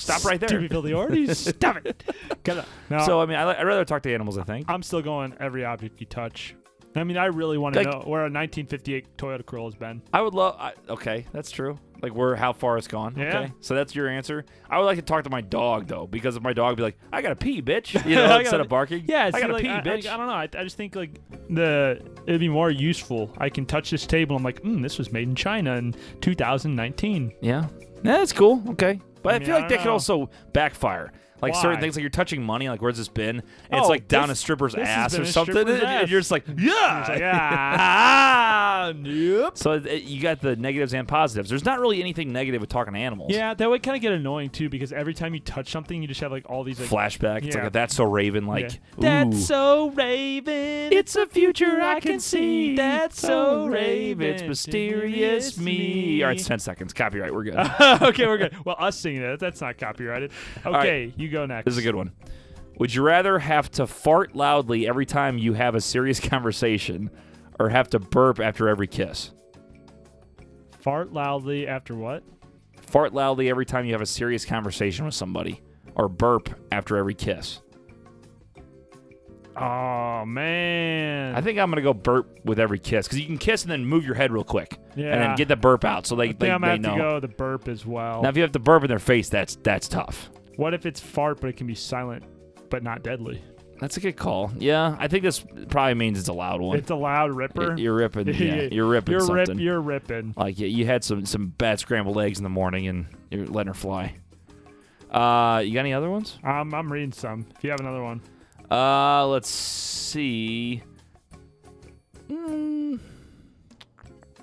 A: "Stop right there."
B: stupid orties. Stop it. Get up. No,
A: So I mean, I, li- I'd rather talk to animals. I think.
B: I'm still going every object you touch. I mean, I really want to
A: Like-
B: know where a 1958 Toyota Corolla's been.
A: I would love. I, okay, that's true. Like where how far it's gone.
B: Yeah.
A: Okay, so that's your answer. I would like to talk to my dog though, because if my dog would be like, "I gotta pee, bitch," you know,
B: I
A: instead
B: gotta-
A: of barking.
B: Yeah,
A: I
B: see,
A: gotta
B: like,
A: pee,
B: I,
A: bitch.
B: I, I don't know. I, I just think like the it'd be more useful. I can touch this table. I'm like, mm, this was made in China in 2019.
A: yeah, yeah, that's cool. Okay, but I,
B: I mean,
A: feel
B: I
A: like that
B: don't
A: could also backfire. Like certain things, like you're touching money. Like where's this been? And
B: Oh,
A: it's like down a stripper's ass or something, and,
B: ass.
A: you're just like, yeah.
B: It's like, ah, nope.
A: So it, you got the negatives and positives. There's not really anything negative with talking to animals.
B: Yeah, that would kind of get annoying too because every time you touch something, you just have like all these like.
A: Flashback. It's
B: Yeah.
A: like a that's so Raven. Like
B: Yeah. That's so Raven.
A: It's a future I can see.
B: That's so Raven.
A: It's mysterious me. All right, it's 10 seconds. Copyright. We're good.
B: okay, we're good. Well, us singing it, that's not copyrighted. Okay, you go next.
A: this is a good one. Would you rather have to fart loudly every time you have a serious conversation or have to burp after every kiss?
B: Fart loudly after what?
A: Fart loudly every time you have a serious conversation with somebody or burp after every kiss?
B: Oh man.
A: I think I'm going to go burp with every kiss because you can kiss and then move your head real quick and then get the burp out so they,
B: I think
A: they,
B: I'm
A: they
B: gonna have
A: know.
B: to go the burp as well.
A: Now, if you have to burp in their face, that's that's tough.
B: What if it's fart but it can be silent but not deadly?
A: That's a good call. Yeah, I think this probably means it's a loud one.
B: It's a loud ripper.
A: You're ripping. Yeah, you're ripping
B: You're
A: something.
B: rip. You're ripping.
A: like you, you had some some bad scrambled eggs in the morning and you're letting her fly. Uh, you got any other ones?
B: Um, I'm reading some. If you have another one,
A: Uh, let's see. Mm,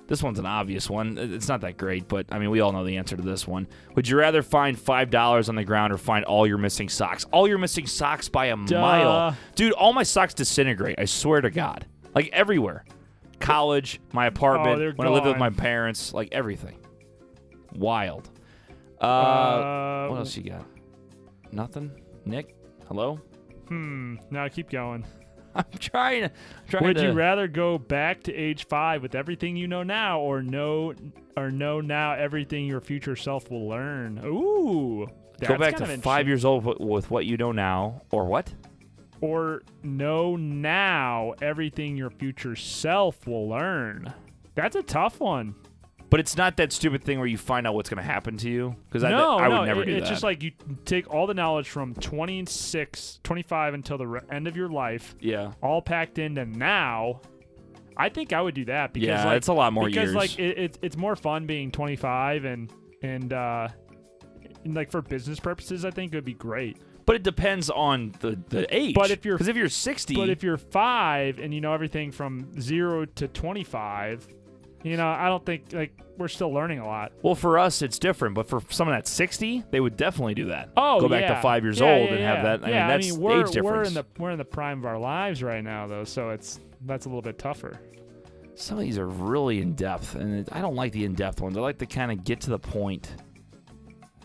A: this one's an obvious one. It's not that great, but I mean, we all know the answer to this one. Would you rather find five dollars on the ground or find all your missing socks? All your missing socks by a mile, dude. All my socks disintegrate. I swear to God, like everywhere. College, my apartment,
B: Oh,
A: when I lived with my parents, like everything. Wild. Uh,
B: uh,
A: what else you got? Nothing. Nick, hello.
B: Hmm. No, keep going.
A: I'm trying to. Trying
B: Would
A: to,
B: you rather go back to age five with everything you know now, or know or know now everything your future self will learn? Ooh,
A: go back
B: kind
A: to
B: of
A: five years old with, with what you know now, or what?
B: or know now everything your future self will learn. That's a tough one.
A: But it's not that stupid thing where you find out what's going to happen to you. Because I,
B: no,
A: I
B: no,
A: would never
B: it-
A: do
B: it's
A: that.
B: It's just like you take all the knowledge from 26, 25 until the re- end of your life,
A: yeah.
B: all packed into now. I think I would do that because
A: Yeah,
B: like,
A: it's a lot more
B: because
A: years.
B: like it, it's it's more fun being 25 and and uh and, like for business purposes I think it would be great.
A: But it depends on the, the age.
B: But if you're-
A: because if you're 60,
B: But if you're 5 and you know everything from 0 to 25, you know, I don't think like we're still learning a lot.
A: well, for us it's different. But for someone that's 60, they would definitely do that.
B: Oh,
A: go back
B: yeah.
A: to five years
B: Yeah,
A: old
B: yeah,
A: and have that. I
B: yeah,
A: mean, that's
B: I mean, we're,
A: age difference.
B: We're in the we're in the prime of our lives right now, though, so it's that's a little bit tougher.
A: Some of these are really in depth, and it, I don't like the in depth ones. I like to kind of get to the point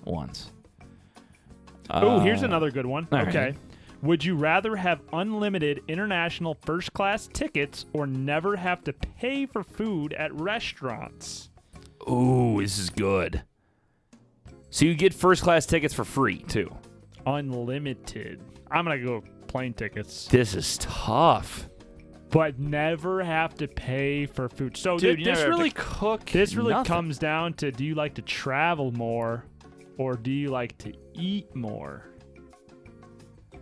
A: ones.
B: Oh, here's
A: Uh,
B: another good one.
A: all right.
B: Would you rather have unlimited international first class tickets or never have to pay for food at restaurants?
A: Ooh, this is good. So you get first class tickets for free too.
B: Unlimited. I'm going to go plane tickets,
A: This is tough,
B: but never have to pay for food. So
A: dude. you
B: this really
A: cook.
B: this really
A: nothing.
B: comes down to do you like to travel more or do you like to eat more?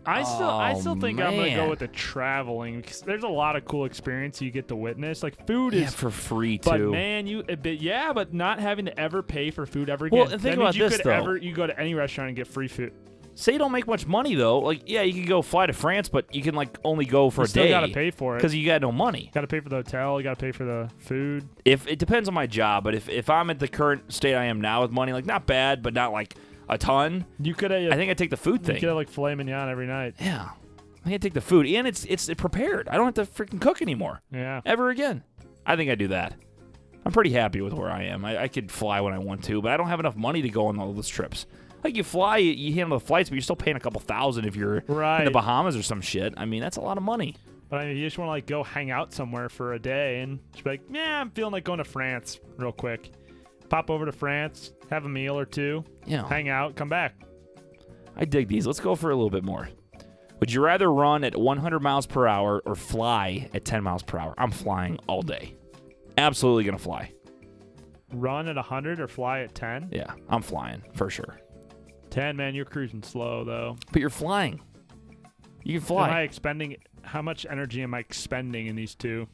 B: I still I
A: Oh,
B: still think I'm gonna go with the traveling because there's a lot of cool experience you get to witness. Like food
A: Yeah,
B: is
A: for free too.
B: But man, you a bit yeah, but not having to ever pay for food ever again.
A: Well, think
B: that
A: about
B: you
A: this,
B: could
A: though.
B: ever you go to any restaurant and get free food.
A: Say you don't make much money though. Like, yeah, you can go fly to France, but you can like only go for
B: You
A: a
B: still
A: day Still
B: gotta pay for it.
A: because you got no money.
B: Got to pay for the hotel. You got to pay for the food.
A: If it depends on my job, but if if I'm at the current state I am now with money, like not bad, but not like a ton,
B: You could uh, have.
A: I think I take the food thing.
B: you could have like filet mignon every night.
A: Yeah, I think I take the food, and it's it's prepared. I don't have to freaking cook anymore
B: Yeah.
A: ever again. I think I do that. I'm pretty happy with where I am. I, I could fly when I want to, but I don't have enough money to go on all those trips. Like you fly, you, handle the flights, but you're still paying a couple thousand if you're in the Bahamas or some shit. I mean, that's a lot of money.
B: But I mean, you just want to like go hang out somewhere for a day and just be like, yeah, I'm feeling like going to France real quick. Pop over to France, have a meal or two,
A: Yeah,
B: hang out, come back.
A: I dig these. Let's go for a little bit more. Would you rather run at 100 miles per hour or fly at 10 miles per hour? I'm flying all day. Absolutely gonna fly.
B: Run at 100 or fly at 10?
A: Yeah, I'm flying for sure.
B: 10, man, you're cruising slow though.
A: But you're flying. You can fly.
B: Am I expending? How much energy am I expending in these two?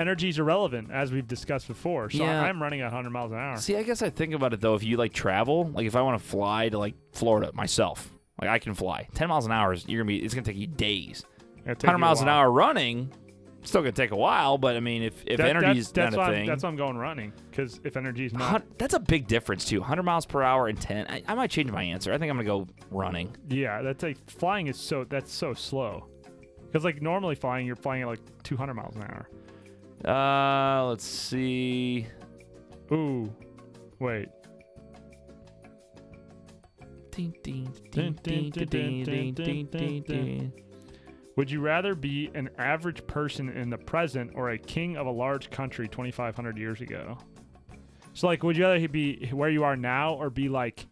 B: Energy's irrelevant, as we've discussed before. So
A: Yeah.
B: I'm running at 100 miles an hour.
A: See, I guess I think about it though. If you like travel, like if I want to fly to like Florida myself, like I can fly 10 miles an hour. Is, you're gonna be. It's gonna take you days.
B: It'll take
A: 100
B: you a
A: miles an
B: while.
A: hour running, still gonna take a while. But I mean, if if
B: That-
A: energy's
B: that's, that's
A: not
B: why
A: a
B: I'm,
A: thing,
B: that's why I'm going running. Because if energy's not,
A: Hun- that's a big difference too. 100 miles per hour and 10. I, I might change my answer. I think I'm gonna go running.
B: yeah, that's like flying is so that's so slow. Because like normally flying, you're flying at like 200 miles an hour.
A: Uh, let's see.
B: Ooh, wait. Would you rather be an average person in the present or a king of a large country 2,500 years ago? So, like, would you rather be where you are now or be like,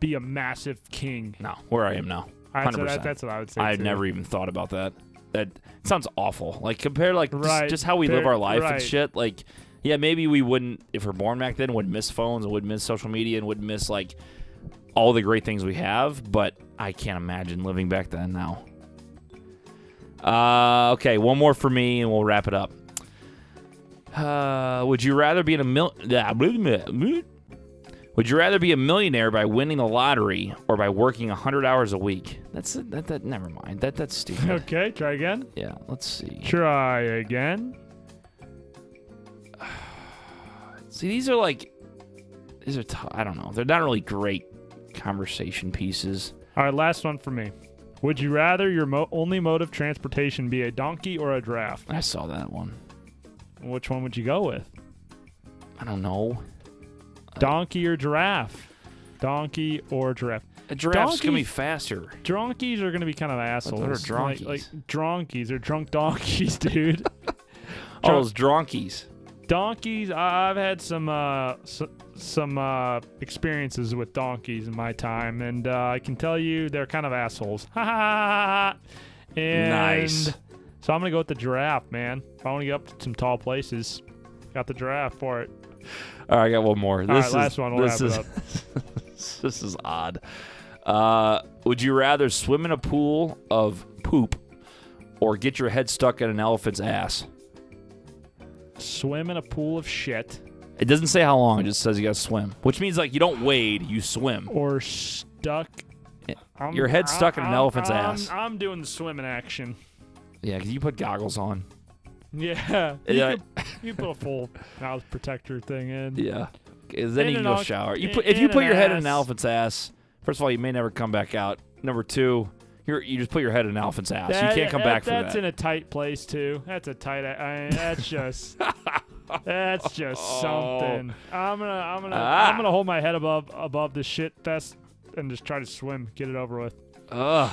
B: be a massive king?
A: No, where I am now.
B: All right, so
A: 100%.
B: that, that's what I would say.
A: I had never even thought about that. That sounds awful. Like compared to like just-
B: Right,
A: just, how we live our life and shit. Like, yeah, maybe we wouldn't if we're born back then would miss phones and would miss social media and would miss like all the great things we have. But I can't imagine living back then now. Uh, okay, one more for me and we'll wrap it up. Uh, would you rather be in a mil? Would you rather be a millionaire by winning the lottery or by working 100 hours a week? That's that that never mind. That that's stupid.
B: Okay, try again.
A: yeah, let's see.
B: Try again.
A: See, these are like these are t- I don't know. They're not really great conversation pieces.
B: All right, last one for me. Would you rather your mo- only mode of transportation be a donkey or a giraffe?
A: I saw that one.
B: Which one would you go with?
A: I don't know.
B: Donkey or giraffe? Donkey or giraffe?
A: A giraffe's gonna be faster.
B: Dronkies are gonna be kind of assholes.
A: are
B: Like, like dronkies or drunk donkeys, dude.
A: Oh, those
B: donkeys. I- I've had some uh, s- some uh, experiences with donkeys in my time, and uh, I can tell you they're kind of assholes. Ha ha ha ha. ha. And
A: Nice.
B: So I'm gonna go with the giraffe, man. If I want to get up to some tall places, got the giraffe for it.
A: All right, I got one more. This
B: right,
A: is,
B: last one, we'll
A: this is, this is odd. Uh, would you rather swim in a pool of poop or get your head stuck in an elephant's ass?
B: Swim in a pool of shit
A: It doesn't say how long. It just says you got to swim, which means like you don't wade, you swim.
B: or stuck. I'm-
A: Your head's stuck in an
B: I'm-
A: elephant's
B: I'm-
A: ass.
B: I'm doing the swimming action.
A: Yeah, because you put goggles on.
B: Yeah. You,
A: Yeah.
B: could, you put a full mouth protector thing in.
A: Yeah. then
B: In
A: you can go
B: out-
A: shower. You
B: in-
A: put if you put your head in an elephant's ass. First of all, you may never come back out. Number two, you're, you just put your head in an elephant's ass.
B: That-
A: you can't come
B: that-
A: back from
B: That's
A: that.
B: That's in a tight place too. That's a tight. I mean, that's just. that's just something. I'm gonna. I'm gonna.
A: Ah.
B: I'm gonna hold my head above above the shit fest and just try to swim. Get it over with.
A: Ugh.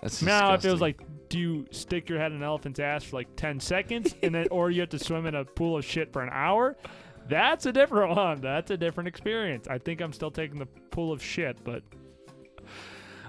A: That's
B: Now it feels like. Do you stick your head in an elephant's ass for like 10 seconds and then, or you have to swim in a pool of shit for an hour? That's a different one. That's a different experience. I think I'm still taking the pool of shit, but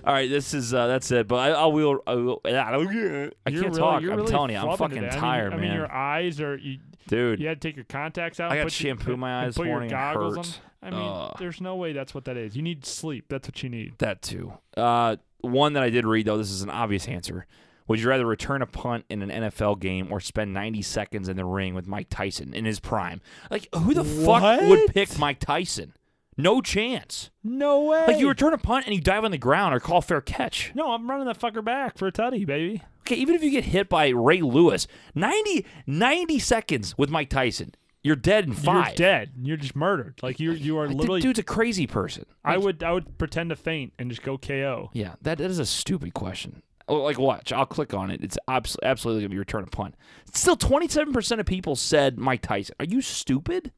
A: All right, this is uh, that's it. But I, I will. I, will, I can't
B: you're
A: talk. I'm
B: really
A: telling you, I'm fucking
B: today. I mean-
A: tired,
B: I mean, your eyes are. You,
A: Dude,
B: You had to take your contacts out.
A: I got
B: put your-
A: shampoo my eyes
B: put
A: this
B: your goggles
A: hurts.
B: on. I mean,
A: Ugh.
B: there's no way that's what that is. You need sleep. That's what you need.
A: that too. Uh, one that I did read though. This is an obvious answer. Would you rather return a punt in an NFL game or spend 90 seconds in the ring with Mike Tyson in his prime? Like, who the fuck would pick Mike Tyson? No chance.
B: No way.
A: Like, you return a punt and you dive on the ground or call fair catch.
B: No, I'm running that fucker back for a tutty, baby.
A: Okay, even if you get hit by Ray Lewis, 90, 90 seconds with Mike Tyson, you're dead in 5
B: You're dead. You're just murdered. Like you, you are literally.
A: dude's a crazy person.
B: I would, I would pretend to faint and just go KO.
A: Yeah, that, that is a stupid question. Oh, Like, watch. I'll click on it. It's abs- absolutely going to be return a punt. Still, 27% of people said Mike Tyson. Are you stupid?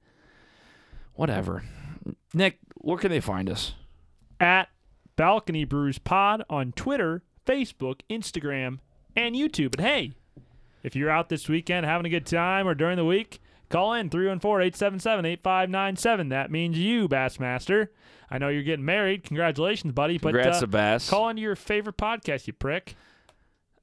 A: Whatever. Nick, where can they find us?
B: At Balcony Brews Pod on Twitter, Facebook, Instagram, and YouTube. And hey, if you're out this weekend having a good time or during the week, call in 314-877-8597. That means you, Bassmaster. I know you're getting married. Congratulations, buddy. But
A: Congrats
B: uh,
A: to Bass.
B: call into your favorite podcast, you prick.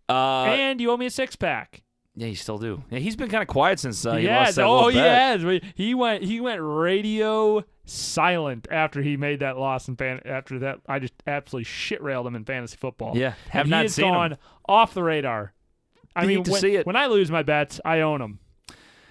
A: uh,
B: and you owe me a six pack.
A: yeah, you still do. Yeah, he's been kind of quiet since uh, he
B: yes.
A: lost that
B: oh, he
A: bet.
B: has. He went. He went radio silent after he made that loss in fan. After that, I just absolutely shit railed him in fantasy football.
A: Yeah, have
B: And
A: not
B: he has
A: seen him.
B: gone off the radar. I
A: You
B: mean,
A: to
B: when,
A: see it.
B: when I lose my bets, I own them.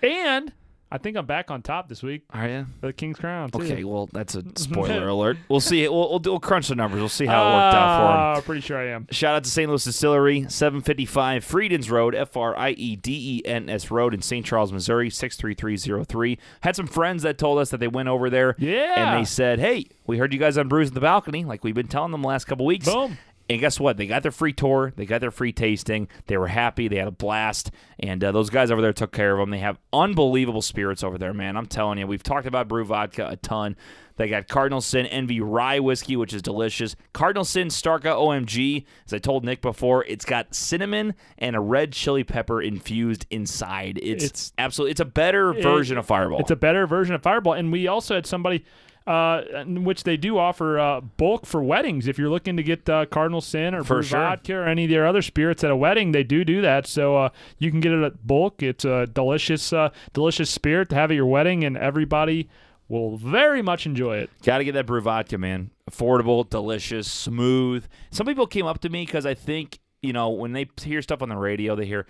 B: And I think I'm back on top this week
A: Are you?
B: for the King's Crown. Too.
A: Okay, well, that's a spoiler alert. We'll see. We'll, we'll, we'll crunch the numbers. We'll see how it worked out for him.
B: Uh, Pretty sure I am.
A: Shout out to St. Louis Distillery, 755 Friedens Road, F R I E D E N S Road in St. Charles, Missouri, 63303. Had some friends that told us that they went over there
B: Yeah.
A: and they said, hey, we heard you guys on Brews at the Balcony, like we've been telling them the last couple weeks.
B: Boom.
A: And guess what? They got their free tour. They got their free tasting. They were happy. They had a blast. And uh, those guys over there took care of them. They have unbelievable spirits over there, man. I'm telling you. We've talked about BRU Vodka a ton. They got Cardinal Sin Envy Rye Whiskey, which is delicious. Cardinal Sin Starka OMG, as I told Nick before, it's got cinnamon and a red chili pepper infused inside. It's,
B: It's-
A: absolutely, it's a better version of Fireball.
B: It's a better version of Fireball. And we also had somebody, uh, in which they do offer uh, bulk for weddings. If you're looking to get uh, Cardinal Sin or
A: For sure.
B: vodka or any of their other spirits at a wedding, they do do that. So uh, you can get it at bulk. It's a delicious, uh, delicious spirit to have at your wedding, and everybody will very much enjoy it.
A: Got to get that BRU vodka, man. Affordable, delicious, smooth. Some people came up to me because I think, you know, when they hear stuff on the radio, they hear,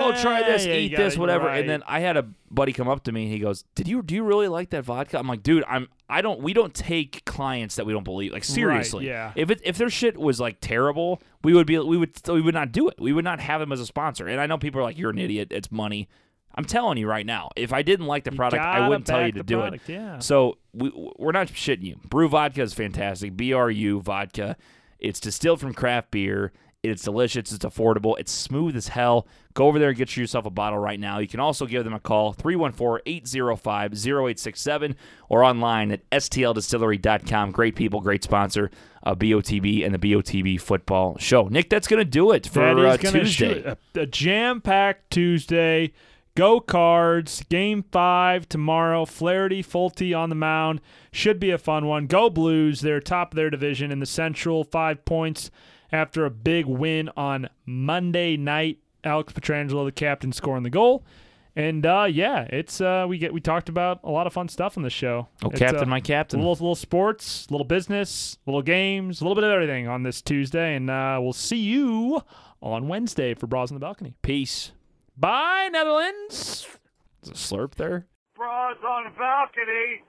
A: oh, try
B: Eh,
A: this,
B: yeah,
A: eat this, whatever.
B: right.
A: And then I had a buddy come up to me and he goes, did you, do you really like that vodka? I'm like, dude, I'm, I don't, we don't take clients that we don't believe. Like, seriously.
B: yeah.
A: If it, if their shit was like terrible, we would be, we would, we would not do it. We would not have them as a sponsor. And I know people are like, you're an idiot. It's money. I'm telling you right now, if I didn't like the product, I wouldn't tell you to do
B: product,
A: it.
B: yeah.
A: So we, we're not shitting you. BRU vodka is fantastic. BRU vodka. It's distilled from craft beer. It's delicious. It's affordable. It's smooth as hell. Go over there and get yourself a bottle right now. You can also give them a call, 314-805-0867, or online at stldistillery.com. Great people, great sponsor of BOTB and the BOTB football show. Nick, that's going to do it for
B: That is
A: uh, Tuesday.
B: a, a jam-packed Tuesday. Go Cards. Game five tomorrow. Flaherty, Folty on the mound. Should be a fun one. Go Blues. They're top of their division in the Central. Five points after a big win on Monday night Alex Pietrangelo, the captain, scoring the goal. And uh, yeah, it's uh, we get we talked about a lot of fun stuff on the show.
A: Oh,
B: It's,
A: captain,
B: uh,
A: my captain.
B: Little little sports, little business, little games, a little bit of everything on this Tuesday, and uh, we'll see you on Wednesday for Brews on the Balcony.
A: Peace.
B: Bye, Netherlands.
A: Is a slurp there?
E: Brews on the balcony.